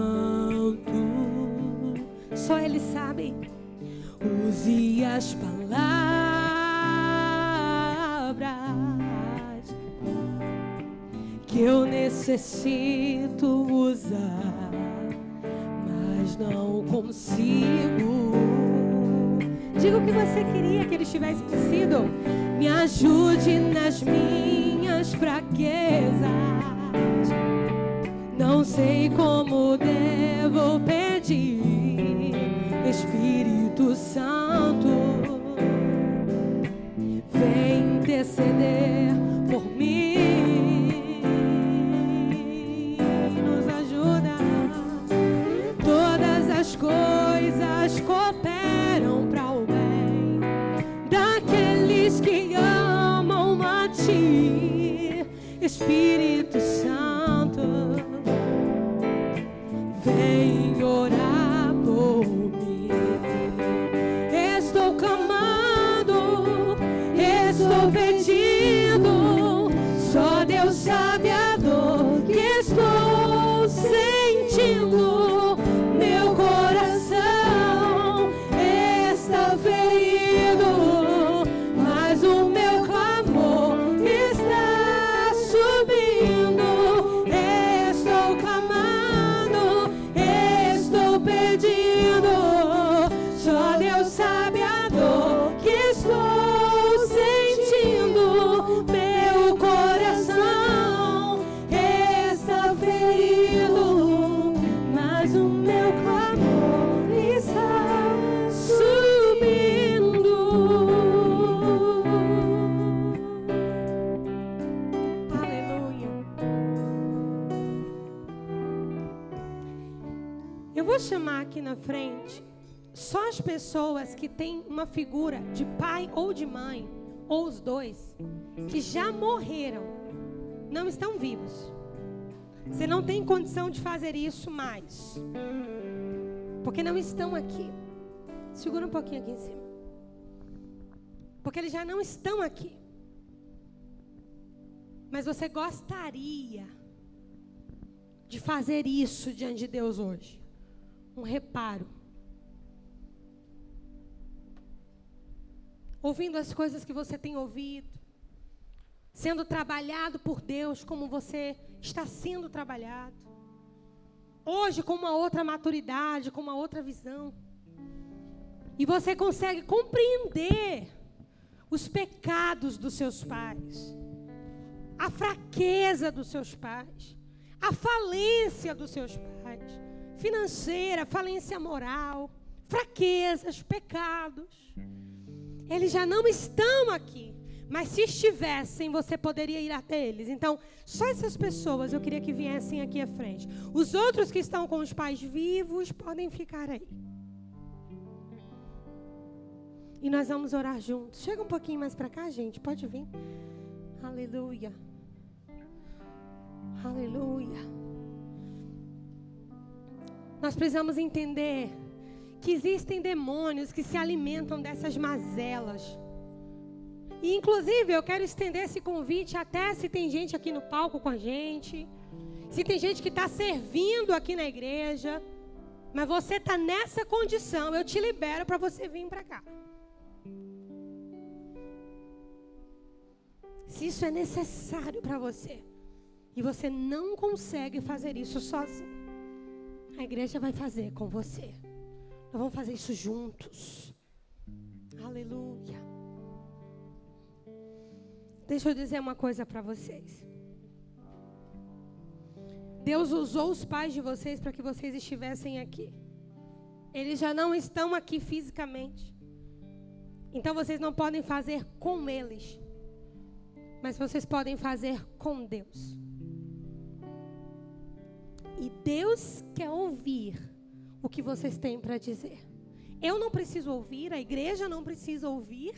só Ele sabe. Use as palavras que eu necessito usar, mas não consigo. Diga o que você queria que ele tivesse sido. Me ajude nas minhas fraquezas. Não sei como devo pedir. Santo, vem interceder por mim, nos ajuda. Todas as coisas cooperam para o bem daqueles que amam a Ti, Espírito na frente só as pessoas que têm uma figura de pai ou de mãe, ou os dois, que já morreram, não estão vivos. Você não tem condição de fazer isso mais. Porque não estão aqui. Segura um pouquinho aqui em cima. Porque eles já não estão aqui. Mas você gostaria de fazer isso diante de Deus hoje. Um reparo. Ouvindo as coisas que você tem ouvido. Sendo trabalhado por Deus como você está sendo trabalhado. Hoje com uma outra maturidade, com uma outra visão. E você consegue compreender os pecados dos seus pais, a fraqueza dos seus pais, a falência dos seus pais, financeira, falência moral, fraquezas, pecados. Eles já não estão aqui, mas se estivessem, você poderia ir até eles. Então, só essas pessoas eu queria que viessem aqui à frente. Os outros que estão com os pais vivos podem ficar aí. E nós vamos orar juntos. Chega um pouquinho mais para cá, gente. Pode vir. Aleluia. Aleluia. Nós precisamos entender que existem demônios que se alimentam dessas mazelas. E inclusive eu quero estender esse convite até se tem gente aqui no palco com a gente, se tem gente que está servindo aqui na igreja, mas você está nessa condição, eu te libero para você vir para cá. Se isso é necessário para você e você não consegue fazer isso sozinho, a igreja vai fazer com você. Nós vamos fazer isso juntos. Aleluia. Deixa eu dizer uma coisa para vocês. Deus usou os pais de vocês para que vocês estivessem aqui. Eles já não estão aqui fisicamente. Então vocês não podem fazer com eles. Mas vocês podem fazer com Deus. E Deus quer ouvir o que vocês têm para dizer. Eu não preciso ouvir, a igreja não precisa ouvir,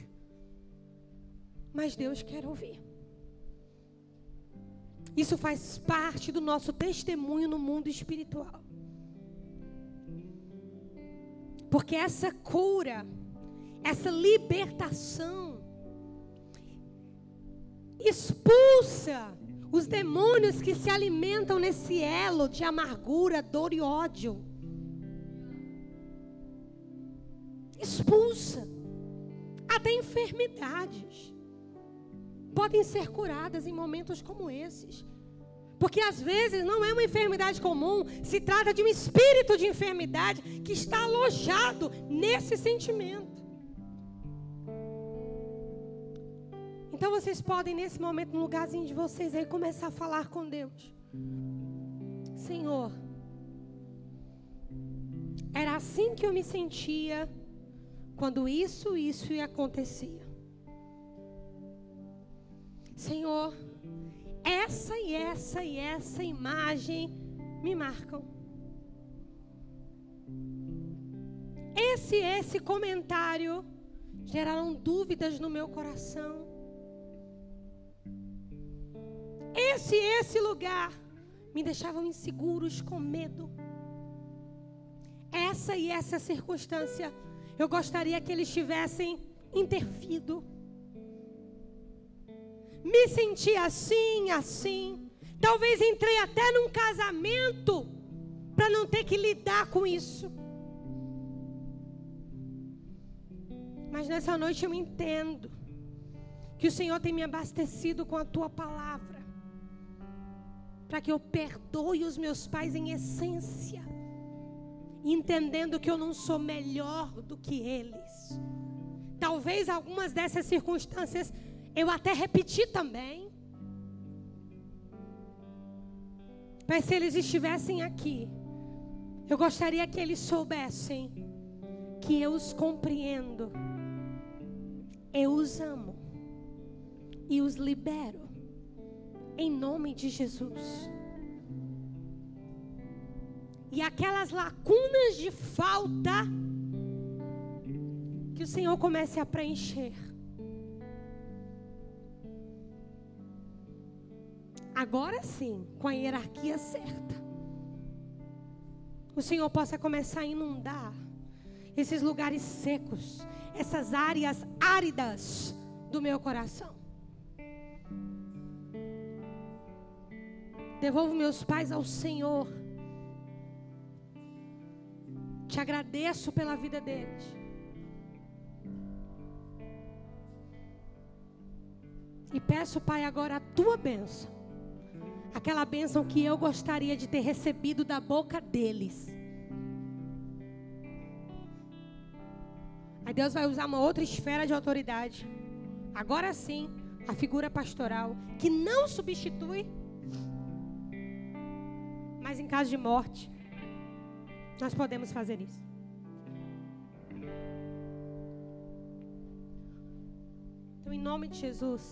mas Deus quer ouvir. Isso faz parte do nosso testemunho no mundo espiritual. Porque essa cura, essa libertação, expulsa os demônios que se alimentam nesse elo de amargura, dor e ódio. Expulsa até enfermidades podem ser curadas em momentos como esses. Porque às vezes não é uma enfermidade comum, se trata de um espírito de enfermidade que está alojado nesse sentimento. Então vocês podem, nesse momento, no lugarzinho de vocês, aí começar a falar com Deus. Senhor, era assim que eu me sentia quando isso, isso ia acontecia. Senhor, essa e essa e essa imagem me marcam. Esse e esse comentário geraram dúvidas no meu coração. Esse e esse lugar me deixavam inseguros, com medo. Essa e essa circunstância, eu gostaria que eles tivessem intervido me senti assim, assim. Talvez entrei até num casamento para não ter que lidar com isso. Mas nessa noite eu entendo que o Senhor tem me abastecido com a tua palavra, para que eu perdoe os meus pais em essência, entendendo que eu não sou melhor do que eles. Talvez algumas dessas circunstâncias eu até repeti também. Mas se eles estivessem aqui, eu gostaria que eles soubessem que eu os compreendo, eu os amo e os libero, em nome de Jesus. E aquelas lacunas de falta, que o Senhor comece a preencher. agora sim, com a hierarquia certa, o Senhor possa começar a inundar esses lugares secos, essas áreas áridas do meu coração. Devolvo meus pais ao Senhor. Te agradeço pela vida deles. E peço, Pai, agora a tua bênção aquela bênção que eu gostaria de ter recebido da boca deles. Aí Deus vai usar uma outra esfera de autoridade. Agora sim, a figura pastoral, que não substitui, mas em caso de morte, nós podemos fazer isso. Então, em nome de Jesus.